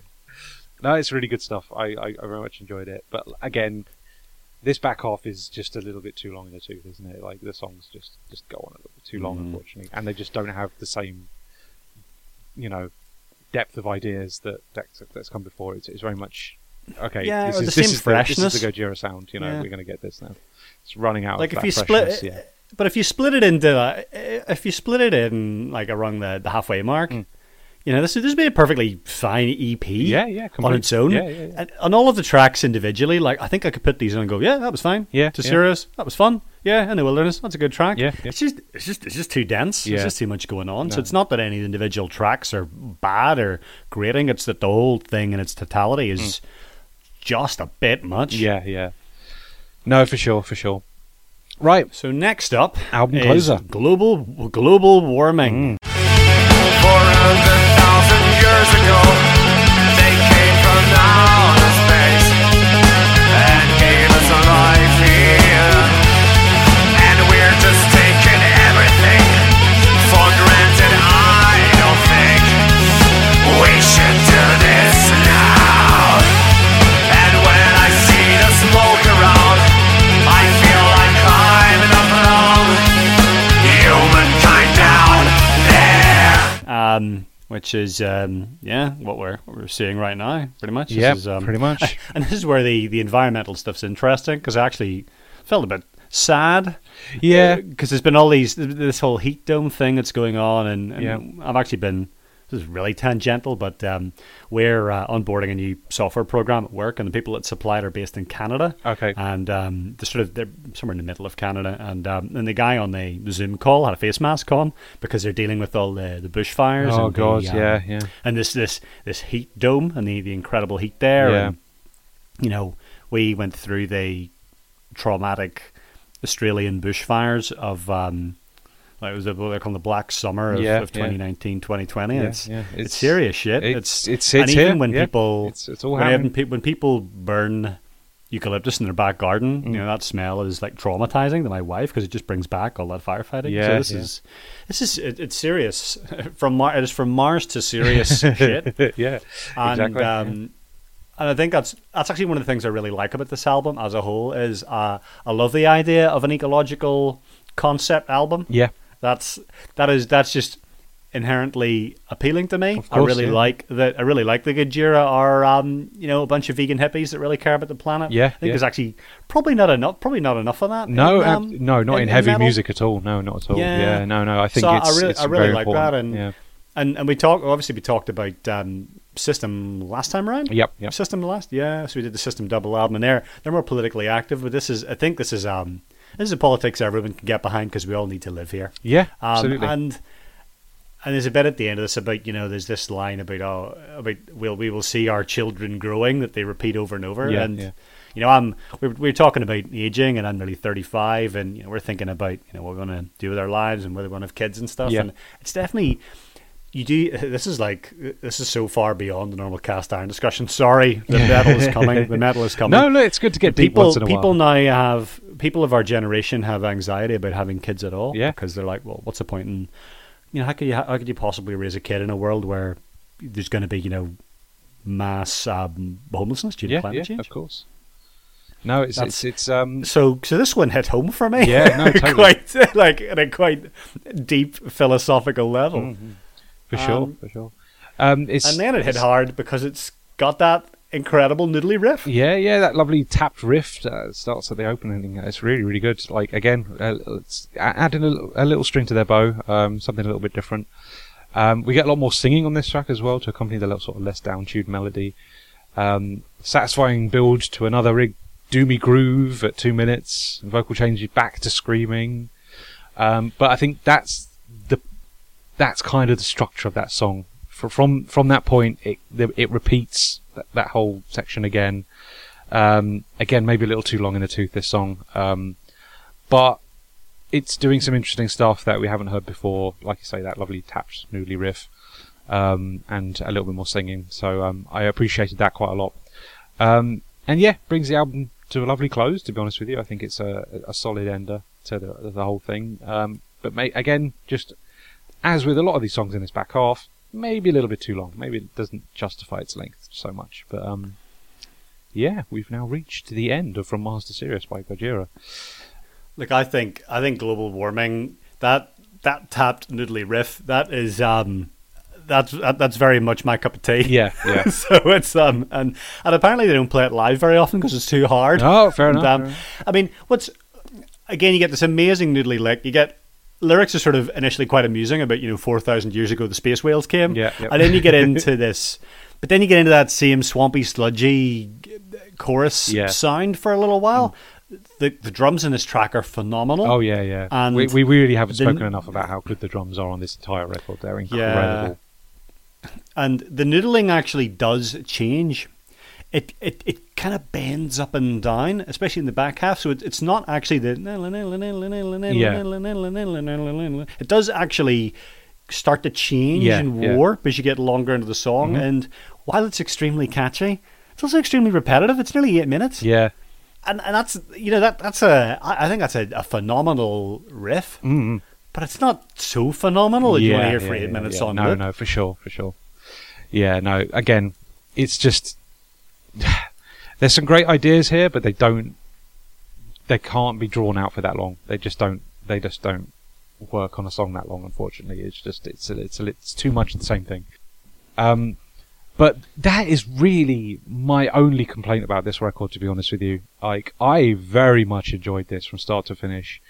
no, it's really good stuff. I, I, I very much enjoyed it. But again, this back half is just a little bit too long in the tooth, isn't it? Like the songs just just go on a little bit too long, Mhm. unfortunately, and they just don't have the same, you know, depth of ideas that that's, that's come before. It's, it's very much okay. Yeah, this is, the this same is The, freshness. this is the Gojira sound. You know, Yeah. we're going to get this now. It's running out. Like if you split, freshness, yeah. but if you split it into uh, if you split it in like around the, the halfway mark, Mm. you know this this would be a perfectly fine EP. Yeah, yeah, on its own. yeah, yeah, yeah. And on all of the tracks individually, like I think I could put these in and go, yeah, that was fine. Yeah, to yeah. Sirius, that was fun. Yeah, in the wilderness, that's a good track. Yeah, yeah. it's just it's just it's just too dense. Yeah. It's just too much going on. So it's not that any individual tracks are bad or grating. It's that the whole thing in its totality is just a bit much. Mm. Yeah, yeah. No, for sure, for sure. Right, So next up, Album is closer. global global warming. Mm. 400,000 which is um, yeah what we're what we're seeing right now, pretty much. Yeah, um, pretty much. And this is where the the environmental stuff's interesting because I actually felt a bit sad. Yeah. because there's been all these this whole heat dome thing that's going on, and, and Yeah. I've actually been. This is really tangential, but um, we're uh, onboarding a new software program at work, and the people that supply it are based in Canada. Okay. and um, they're sort of they're somewhere in the middle of Canada, and um, and the guy on the, the Zoom call had a face mask on because they're dealing with all the the bushfires. Oh, and the, God, um, yeah, yeah. and this this this heat dome and the, the incredible heat there. Yeah. And, you know, we went through the traumatic Australian bushfires of um, like it was they call the Black Summer of, Yeah, of yeah. 2019, 2020. Yeah, it's, yeah. it's It's- serious shit. it's- It's it's- and it's even here, when yeah. people It's- it's all when, happening. pe- when people burn eucalyptus in their back garden, Mm. you know that smell is like traumatizing to my wife because it just brings back all that firefighting. Yeah, so this yeah. is this is it, it's serious from Mar- it is from Mars to serious shit. yeah, And, exactly. um, and I think that's that's actually one of the things I really like about this album as a whole is uh, I love the idea of an ecological concept album. yeah, That's that is that's just inherently appealing to me. Of I really yeah. like that. I really like the Gojira are um, you know a bunch of vegan hippies that really care about the planet. Yeah, I think yeah. there's actually probably not enough probably not enough of that. no, in, um, no, not in, in heavy metal. music at all. No, not at all. Yeah. Yeah, no, no. I think So I it's, really- it's I really like important. that, and- yeah, And and we talked obviously we talked about um, system last time around. Yep, yep. System last, yeah. So we did the system double album, and they're they're more politically active. But this is, I think, this is um, this is a politics everyone can get behind because we all need to live here. yeah, Um, absolutely. And and there's a bit at the end of this about you know there's this line about oh about we'll we will see our children growing that they repeat over and over. Yeah, and yeah. you know I'm we're, we're talking about aging, and I'm nearly 35, and you know we're thinking about you know what we're going to do with our lives and whether we're going to have kids and stuff. Yeah. And it's definitely you do. This is like this is so far beyond the normal cast iron discussion. Sorry, the metal is coming. The metal is coming. No, no, it's good to get people once in a people while. now have people of our generation have anxiety about having kids at all. Yeah. because they're like, well, what's the point in you know how could you how could you possibly raise a kid in a world where there's going to be you know mass um, homelessness due to Yeah, climate yeah, change? of course. No, it's it's it's um So, so this one hit home for me. Yeah, no, totally. quite like at a quite deep philosophical level. Mm-hmm. For sure, Um, for sure. Um, it's And then it hit hard because it's got that incredible noodly riff. Yeah, yeah, that lovely tapped riff starts at the opening. It's really, really good. Like again, uh, it's adding a, little- a little string to their bow, um, something a little bit different. Um, we get a lot more singing on this track as well to accompany the little sort of less down-tuned melody. Um, satisfying build to another rig, doomy groove at two minutes. Vocal changes back to screaming. Um, but I think that's that's kind of the structure of that song. For, from from that point, it it repeats that, that whole section again. Um, again, maybe a little too long in the tooth this song, um, but it's doing some interesting stuff that we haven't heard before. Like you say, that lovely tapped noodly riff, um, and a little bit more singing. So um, I appreciated that quite a lot. Um, and yeah, brings the album to a lovely close. To be honest with you, I think it's a, a solid ender to the, the whole thing. Um, but may, again, just as with a lot of these songs in this back half, maybe a little bit too long. Maybe it doesn't justify its length so much. But um, yeah, we've now reached the end of From Mars to Sirius by Gojira. Look, I think I think global warming that that tapped noodly riff that is um that's that, that's very much my cup of tea. Yeah, yeah. so it's um and and apparently they don't play it live very often because it's too hard. Oh, fair enough, um, fair. I mean, what's again? You get this amazing noodly lick. You get lyrics are sort of initially quite amusing about you know four thousand years ago the space whales came. Yeah, yeah. and then you get into this, but then you get into that same swampy, sludgy chorus Yeah. sound for a little while. Mm. The the drums in this track are phenomenal. Oh yeah, yeah. And we, we really haven't the- spoken enough about how good the drums are on this entire record. They're incredible. and the noodling actually does change. It it, it kind of bends up and down, especially in the back half. So it, it's not actually the. Yeah. It does actually start to change Yeah, and yeah. Mm-hmm. warp as you get longer into the song. And while it's extremely catchy, it's also extremely repetitive. It's nearly eight minutes, Yeah. and and that's you know that that's a I think that's a, a phenomenal riff. mm But it's not so phenomenal that you want to hear for eight yeah, minutes yeah. on No, it. no, for sure, for sure. Yeah, no. Again, it's just there's some great ideas here, but they don't. They can't be drawn out for that long. They just don't. They just don't work on a song that long. Unfortunately, it's just it's it's it's too much the same thing. Um, but that is really my only complaint about this record. To be honest with you, like I very much enjoyed this from start to finish.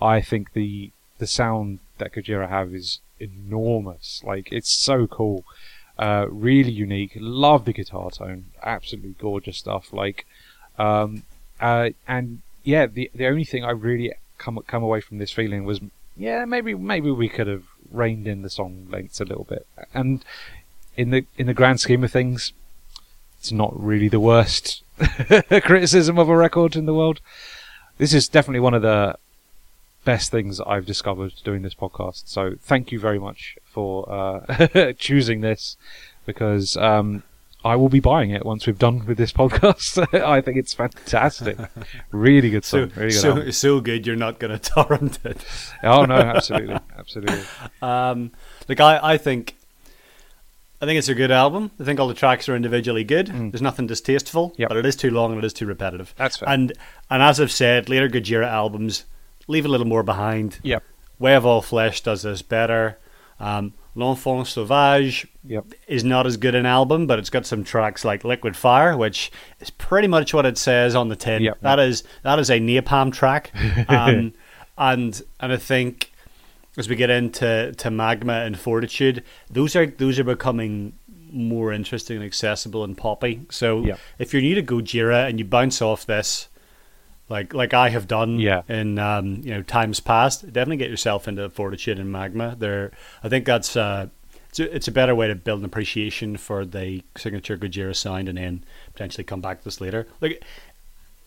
I think the the sound that Gojira have is enormous. Like it's so cool, uh, really unique. Love the guitar tone, absolutely gorgeous stuff. Like, um, uh, and yeah, the the only thing I really come come away from this feeling was, yeah, maybe maybe we could have reined in the song lengths a little bit. And in the in the grand scheme of things, it's not really the worst criticism of a record in the world. This is definitely one of the best things I've discovered doing this podcast. So thank you very much for uh, choosing this because um, I will be buying it once we've done with this podcast. I think it's fantastic. Really good So song. really good so so good you're not going to torrent it. Oh no, absolutely, absolutely. Um, like I, I think, I think it's a good album. I think all the tracks are individually good. There's nothing distasteful, Mm. Yep. but it is too long and it is too repetitive. That's fair. And and as I've said, later Gojira albums leave a little more behind. Yep. Way of All Flesh does this better. Um, L'Enfant Sauvage Yep. is not as good an album, but it's got some tracks like Liquid Fire, which is pretty much what it says on the tin. Yep. That is that is a napalm track, um, and and I think as we get into to Magma and Fortitude, those are those are becoming more interesting and accessible and poppy. So Yep. if you're new to Gojira and you bounce off this, like like I have done Yeah. in um, you know times past, definitely get yourself into Fortitude and Magma. There, I think that's uh, it's a, it's a better way to build an appreciation for the signature Gojira sound, and then potentially come back to this later. Like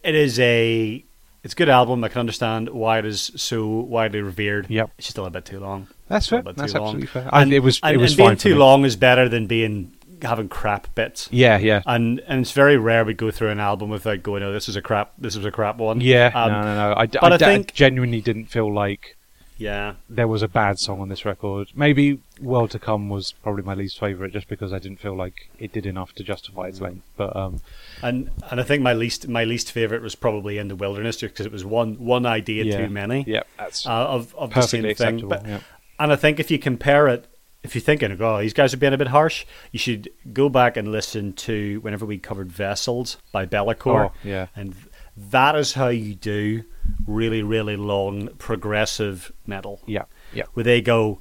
it is a it's a good album. I can understand why it is so widely revered. Yep. it's just a little bit too long. That's fair. That's too long. absolutely fair. I, And, it was. and, it was and being too long is better than being having crap bits. Yeah, yeah, And and it's very rare we go through an album without going, "Oh, this is a crap. This was a crap one." yeah. Um, no, no, no. I, but I I think- genuinely didn't feel like yeah. there was a bad song on this record. Maybe World to Come was probably my least favorite, just because I didn't feel like it did enough to justify its length. But um, And and I think my least my least favorite was probably in the wilderness, just because it was one one idea yeah, too many Yeah, that's uh, of of the same thing. But yeah. And I think if you compare it, if you're thinking, oh, these guys are being a bit harsh, you should go back and listen to whenever we covered Vessels by Be'lakor. Oh, yeah. And that is how you do really, really long progressive metal. Yeah, yeah. Where they go,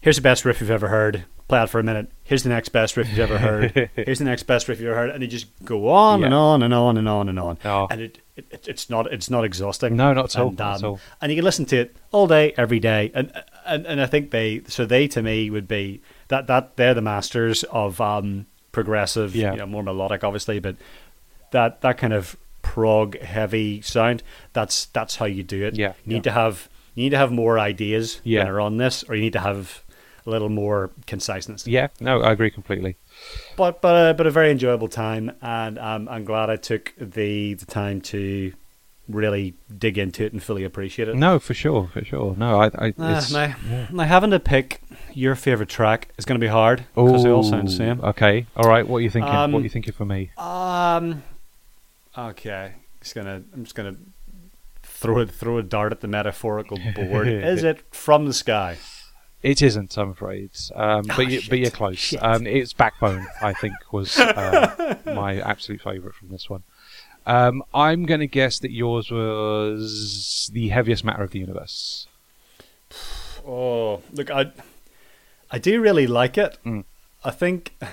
here's the best riff you've ever heard. Play it for a minute. Here's the next best riff you've ever heard. Here's the next best riff you've ever heard, and they just go on and on and on and on and on. Oh. And it, it, it it's not it's not exhausting. No, not at all, And, not at um, all. and you can listen to it all day, every day, and and and I think they so they to me would be that that they're the masters of um progressive, Yeah. you know, more melodic, obviously, but that that kind of prog heavy sound. That's that's how you do it. Yeah, you need yeah. to have you need to have more ideas Yeah. when are on this, or you need to have a little more conciseness. Yeah, no, I agree completely. But but uh, but a very enjoyable time, and um, I'm glad I took the the time to really dig into it and fully appreciate it. No, for sure, for sure. No, I, I Ah, it's, now, now having to pick your favorite track is going to be hard because they all sound the same. Okay, all right. What are you thinking? Um, what are you thinking for me? Um. Okay, just gonna I'm just gonna throw it throw a dart at the metaphorical board. is it from the sky? It isn't, I'm afraid. Um, but Oh, you, shit. but you're close. Shit. Um, it's Backbone. I think was uh, my absolute favourite from this one. Um, I'm going to guess that yours was the heaviest matter of the universe. Oh, look, I I do really like it. Mm. I think I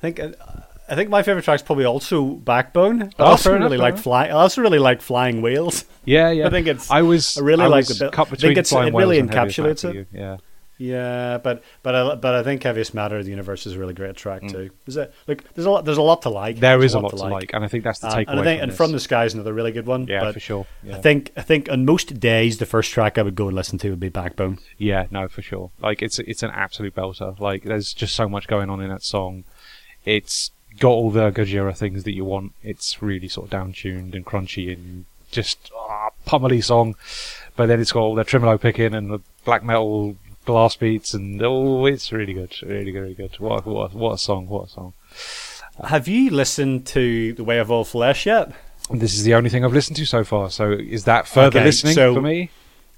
think I think my favorite track's probably also Backbone. I Oh, also really like enough. fly. I also really like Flying Whales. Yeah, yeah. I think it's- I was. I really I like was the bit- cut I think between it's- Flying it really Whales and Heaviest Matter encapsulates it. Yeah. Yeah, but but I, but I think Heaviest Matter of the Universe is a really great track Mm. too. Is it? Look, there's a lot. There's a lot to like. There There's is a lot to like, and I think that's the Um, takeaway. and I think from and from the sky is another really good one. yeah, for sure. Yeah. I think I think on most days the first track I would go and listen to would be Backbone. Yeah, no, for sure. Like it's it's an absolute belter. Like there's just so much going on in that song. It's got all the Gojira things that you want. It's really sort of down tuned and crunchy and just ah, pummely song. But then it's got all the tremolo picking and the black metal blast beats and oh, it's really good, really, really good. What what what a song! What a song! Have you listened to The Way of All Flesh yet? This is the only thing I've listened to so far. So is that further Okay, listening so- for me?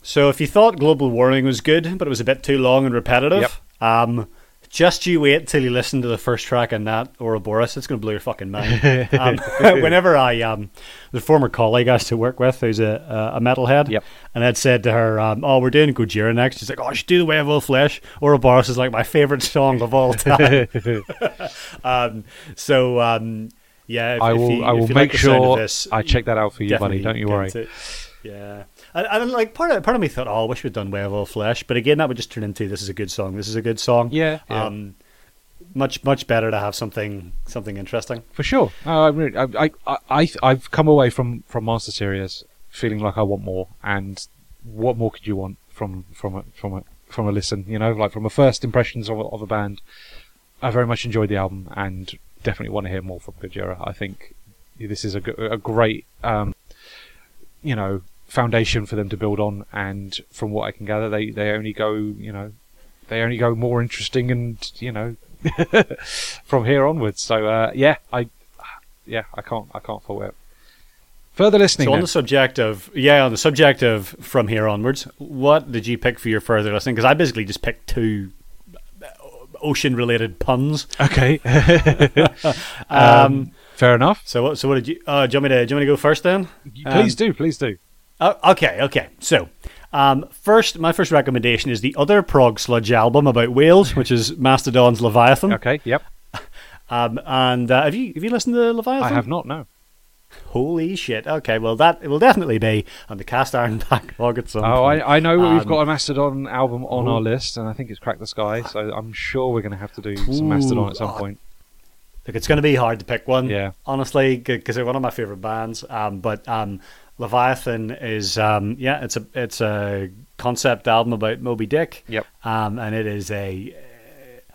So if you thought global warming was good, but it was a bit too long and repetitive, Yep. um, just you wait till you listen to the first track on that Oroborus. It's going to blow your fucking mind. um, whenever I, um, the former colleague I used to work with, who's a, a metalhead, Yep. and I'd said to her, um, "Oh, we're doing Gojira next." She's like, "Oh, should do the Way of All Flesh." Oroborus is like my favorite song of all time. um, so um, yeah, if, I will. you- I if will you make like the sound of sure this, I check that out for you, buddy. Don't you worry. into- Yeah, and, and like part of part of me thought, oh, I wish we'd done Way of All Flesh, but again, that would just turn into this is a good song. This is a good song. Yeah, yeah. Um, much much better to have something something interesting. For sure. No, I, I I I I've come away from, from Mars to Sirius feeling like I want more. And what more could you want from, from a, from a, from a listen? You know, like from a first impressions of, a- of a band. I very much enjoyed the album and definitely want to hear more from Gojira. I think this is a, a great, um, you know, foundation for them to build on. And from what I can gather, they, they only go, you know, they only go more interesting and, you know, from here onwards. So uh, yeah, I yeah, I can't I can't fault it. Further listening. So on then. the subject of yeah, on the subject of from here onwards, what did you pick for your further listening? Because I basically just picked two ocean related puns. okay. Um, um, fair enough. so what so what did you? Uh, do you want me to do you want me to go first then? Please Um, do, please do. Oh, okay, okay. So, um, first, my first recommendation is the other prog sludge album about whales, which is Mastodon's Leviathan. Okay. Yep. Um, and uh, have you have you listened to Leviathan? I have not. No. Holy shit! Okay, well that it will definitely be on the cast iron backlog at some. Oh. I, I know we've Um, got a Mastodon album on ooh. our list, and I think it's Crack the Skye. So I'm sure we're going to have to do some Mastodon at some Ooh, point. Look, it's going to be hard to pick one. Yeah. honestly, because they're one of my favorite bands. Um, but um, Leviathan is um, yeah, it's a it's a concept album about Moby Dick. Yep. Um, and it is a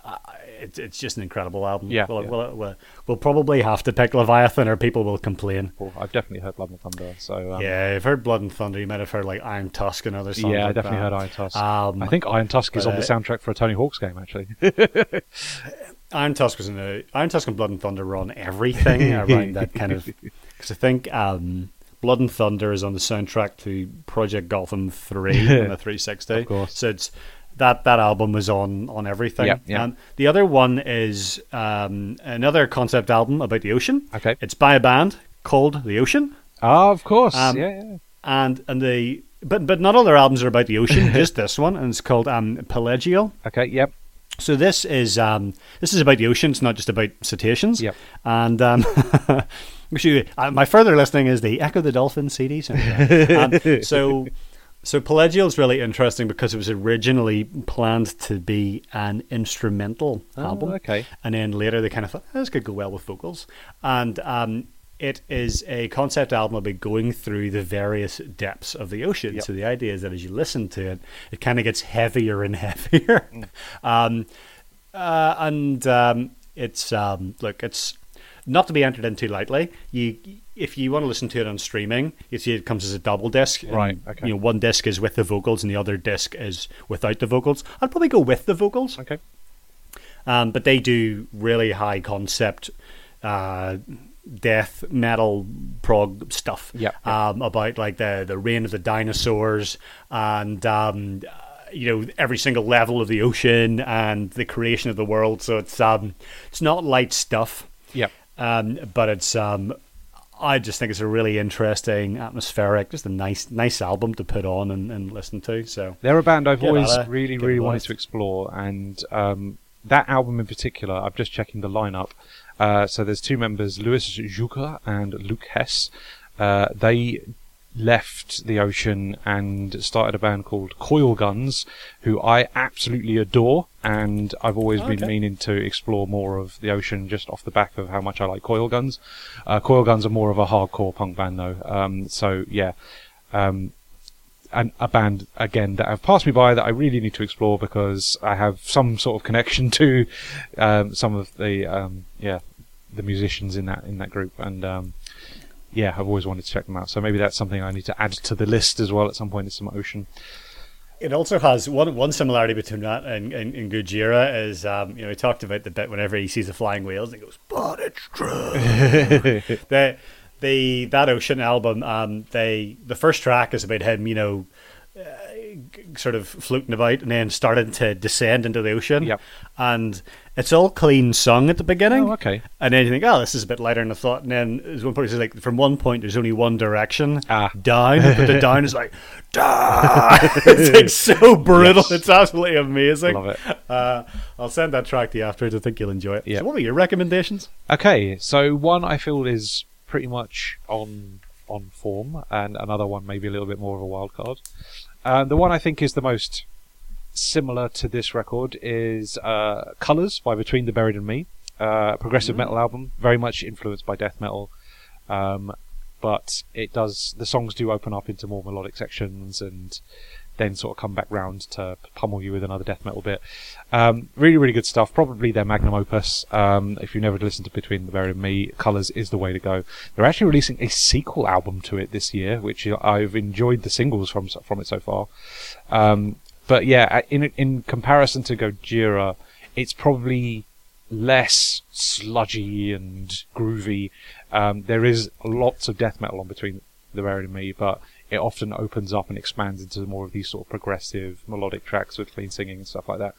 uh, it, it's just an incredible album. Yeah, We'll, yeah. We'll, we'll, we'll probably have to pick Leviathan, or people will complain. Well, I've definitely heard Blood and Thunder. So um, yeah, you've heard Blood and Thunder. You might have heard like Iron Tusk and other songs. yeah, I like definitely that. heard Iron Tusk. Um, I think Iron Tusk is on the uh, soundtrack for a Tony Hawk's game, actually. Iron Tusk was in the Iron Tusk and Blood and Thunder were on everything around that kind of because I think um, Blood and Thunder is on the soundtrack to Project Gotham Three on the 360. Of course. So it's that that album was on on everything. Yeah, yeah. Um, the other one is um, another concept album about the ocean. Okay. It's by a band called The Ocean, Ah, of course. Um, yeah, yeah. and and the but but not all their albums are about the ocean. just this one, and it's called um, Pelagial. Okay, yep. So this is um, this is about the ocean. It's not just about cetaceans. Yep. And um, actually, uh, my further listening is the Ecco the Dolphin CD. um, so so Pelagial is really interesting because it was originally planned to be an instrumental Oh, album. okay. And then later they kind of thought "Oh, this could go well with vocals. And um, it is a concept album about going through the various depths of the ocean. Yep. So the idea is that as you listen to it, it kind of gets heavier and heavier. um, uh, and um, it's um, look, it's not to be entered into lightly. You, if you want to listen to it on streaming, you see it comes as a double disc. and, Right, okay. You know, one disc is with the vocals, and the other disc is without the vocals. I'd probably go with the vocals. Okay. Um, but they do really high concept uh, death metal prog stuff. Yep, yep. Um, about like the the reign of the dinosaurs and um, uh, you know every single level of the ocean and the creation of the world. So it's um it's not light stuff. Yep. Um, but it's um. I just think it's a really interesting, atmospheric, just a nice, nice album to put on and, and listen to. So They're a band I've always really, really wanted to explore, and um, that album in particular, I'm just checking the lineup. Uh, so there's two members, Louis Jucker and Luc Hess. Uh, they left the ocean and started a band called Coilguns, who I absolutely adore, and I've always been meaning to explore more of the ocean just off the back of how much I like Coilguns. Uh, Coilguns are more of a hardcore punk band though, um, so yeah. Um, an, a band again that have passed me by that I really need to explore because I have some sort of connection to um, some of the um, yeah the musicians in that in that group and um, yeah I've always wanted to check them out. So maybe that's something I need to add to the list as well at some point is some ocean. It also has one one similarity between that and, and, and Gojira is um, you know he talked about the bit whenever he sees the flying whales and he goes but it's true. The the that ocean album um, they the first track is about him you know uh, sort of floating about and then starting to descend into the ocean. Yep. and it's all clean sung at the beginning oh okay and then you think, oh, this is a bit lighter than I thought. And then there's one point, it's like, from one point, there's only one direction Ah. down, but the down is like, down. it's like so brutal. Yes. It's absolutely amazing. Love it. Uh, I'll send that track to you afterwards. I think you'll enjoy it. Yeah. So, what are your recommendations? okay so one I feel is pretty much on on form and another one maybe a little bit more of a wild card uh, the one I think is the most similar to this record is uh, Colors by Between the Buried and Me, uh, a progressive metal album, very much influenced by death metal. Um, but it does the songs do open up into more melodic sections and then sort of come back round to pummel you with another death metal bit. Um, really, really good stuff. Probably their magnum opus. Um, if you've never listened to Between the Buried and Me, Colors is the way to go. They're actually releasing a sequel album to it this year, which I've enjoyed the singles from from it so far. Um, but yeah, in in comparison to Gojira, it's probably less sludgy and groovy. Um, there is lots of death metal on between the Buried and Me, but it often opens up and expands into more of these sort of progressive melodic tracks with clean singing and stuff like that.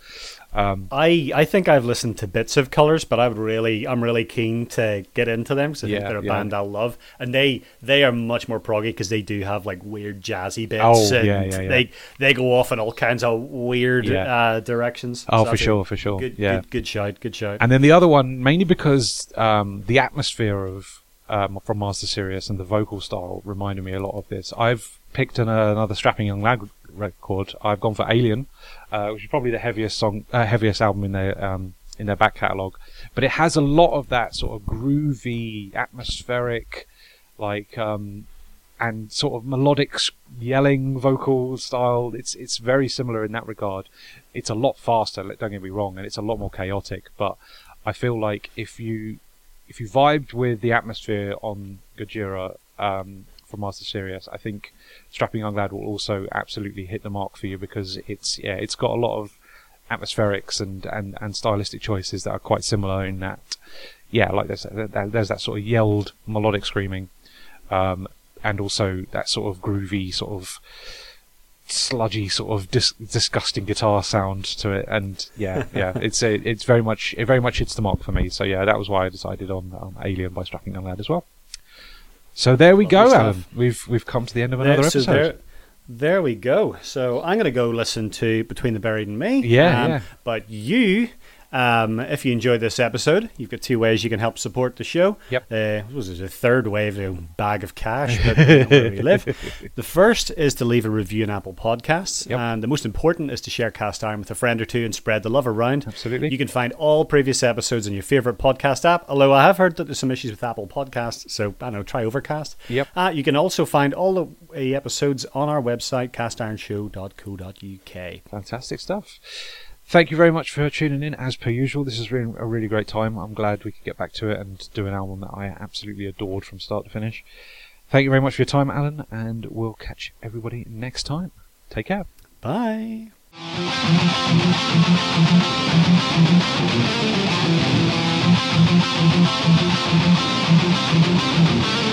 Um, I, I think I've listened to bits of Colors, but I would really I'm really keen to get into them because I think Yeah, they're a yeah. band I'll love, and they they are much more proggy because they do have like weird jazzy bits. Oh, and yeah, yeah, yeah. They they go off in all kinds of weird uh, directions. Oh, So for sure, for sure. Good, Yeah. good, good shout, good shout. And then the other one, mainly because um, the atmosphere of um, from Mars to Sirius and the vocal style reminded me a lot of this. I've picked an, uh, another strapping young lad record. I've gone for Alien, uh, which is probably the heaviest song, uh, heaviest album in their um, in their back catalogue. But it has a lot of that sort of groovy, atmospheric, like um, and sort of melodic yelling vocal style. It's it's very similar in that regard. It's a lot faster. Don't get me wrong, and it's a lot more chaotic. But I feel like if you if you vibed with the atmosphere on Gojira um, from Mars to Sirius, I think Strapping Young Lad will also absolutely hit the mark for you because it's yeah it's got a lot of atmospherics and, and, and stylistic choices that are quite similar in that yeah like there's that, there's that sort of yelled melodic screaming um, and also that sort of groovy sort of sludgy sort of dis- disgusting guitar sound to it and yeah yeah it's a, it's very much it very much hits the mark for me so yeah that was why I decided on um, Alien by Strapping Young Lad as well so there we go Lovely. Alan we've we've come to the end of another There- so episode there, there we go. So I'm going to go listen to Between the Buried and Me. Yeah, Um, yeah. But you, um, if you enjoyed this episode, you've got two ways you can help support the show. Yep. Uh, what was it a third way of a bag of cash? But you know where we live. The first is to leave a review in Apple Podcasts, Yep. and the most important is to share Cast Iron with a friend or two and spread the love around. Absolutely. You can find all previous episodes in your favorite podcast app. Although I have heard that there's some issues with Apple Podcasts, so I don't know. Try Overcast. Yep. Uh, you can also find all the uh, episodes on our website, castironshow.co.uk. Fantastic stuff. Thank you very much for tuning in. As per usual, this has been a really great time. I'm glad we could get back to it and do an album that I absolutely adored from start to finish. Thank you very much for your time, Alan, and we'll catch everybody next time. Take care. Bye. Thank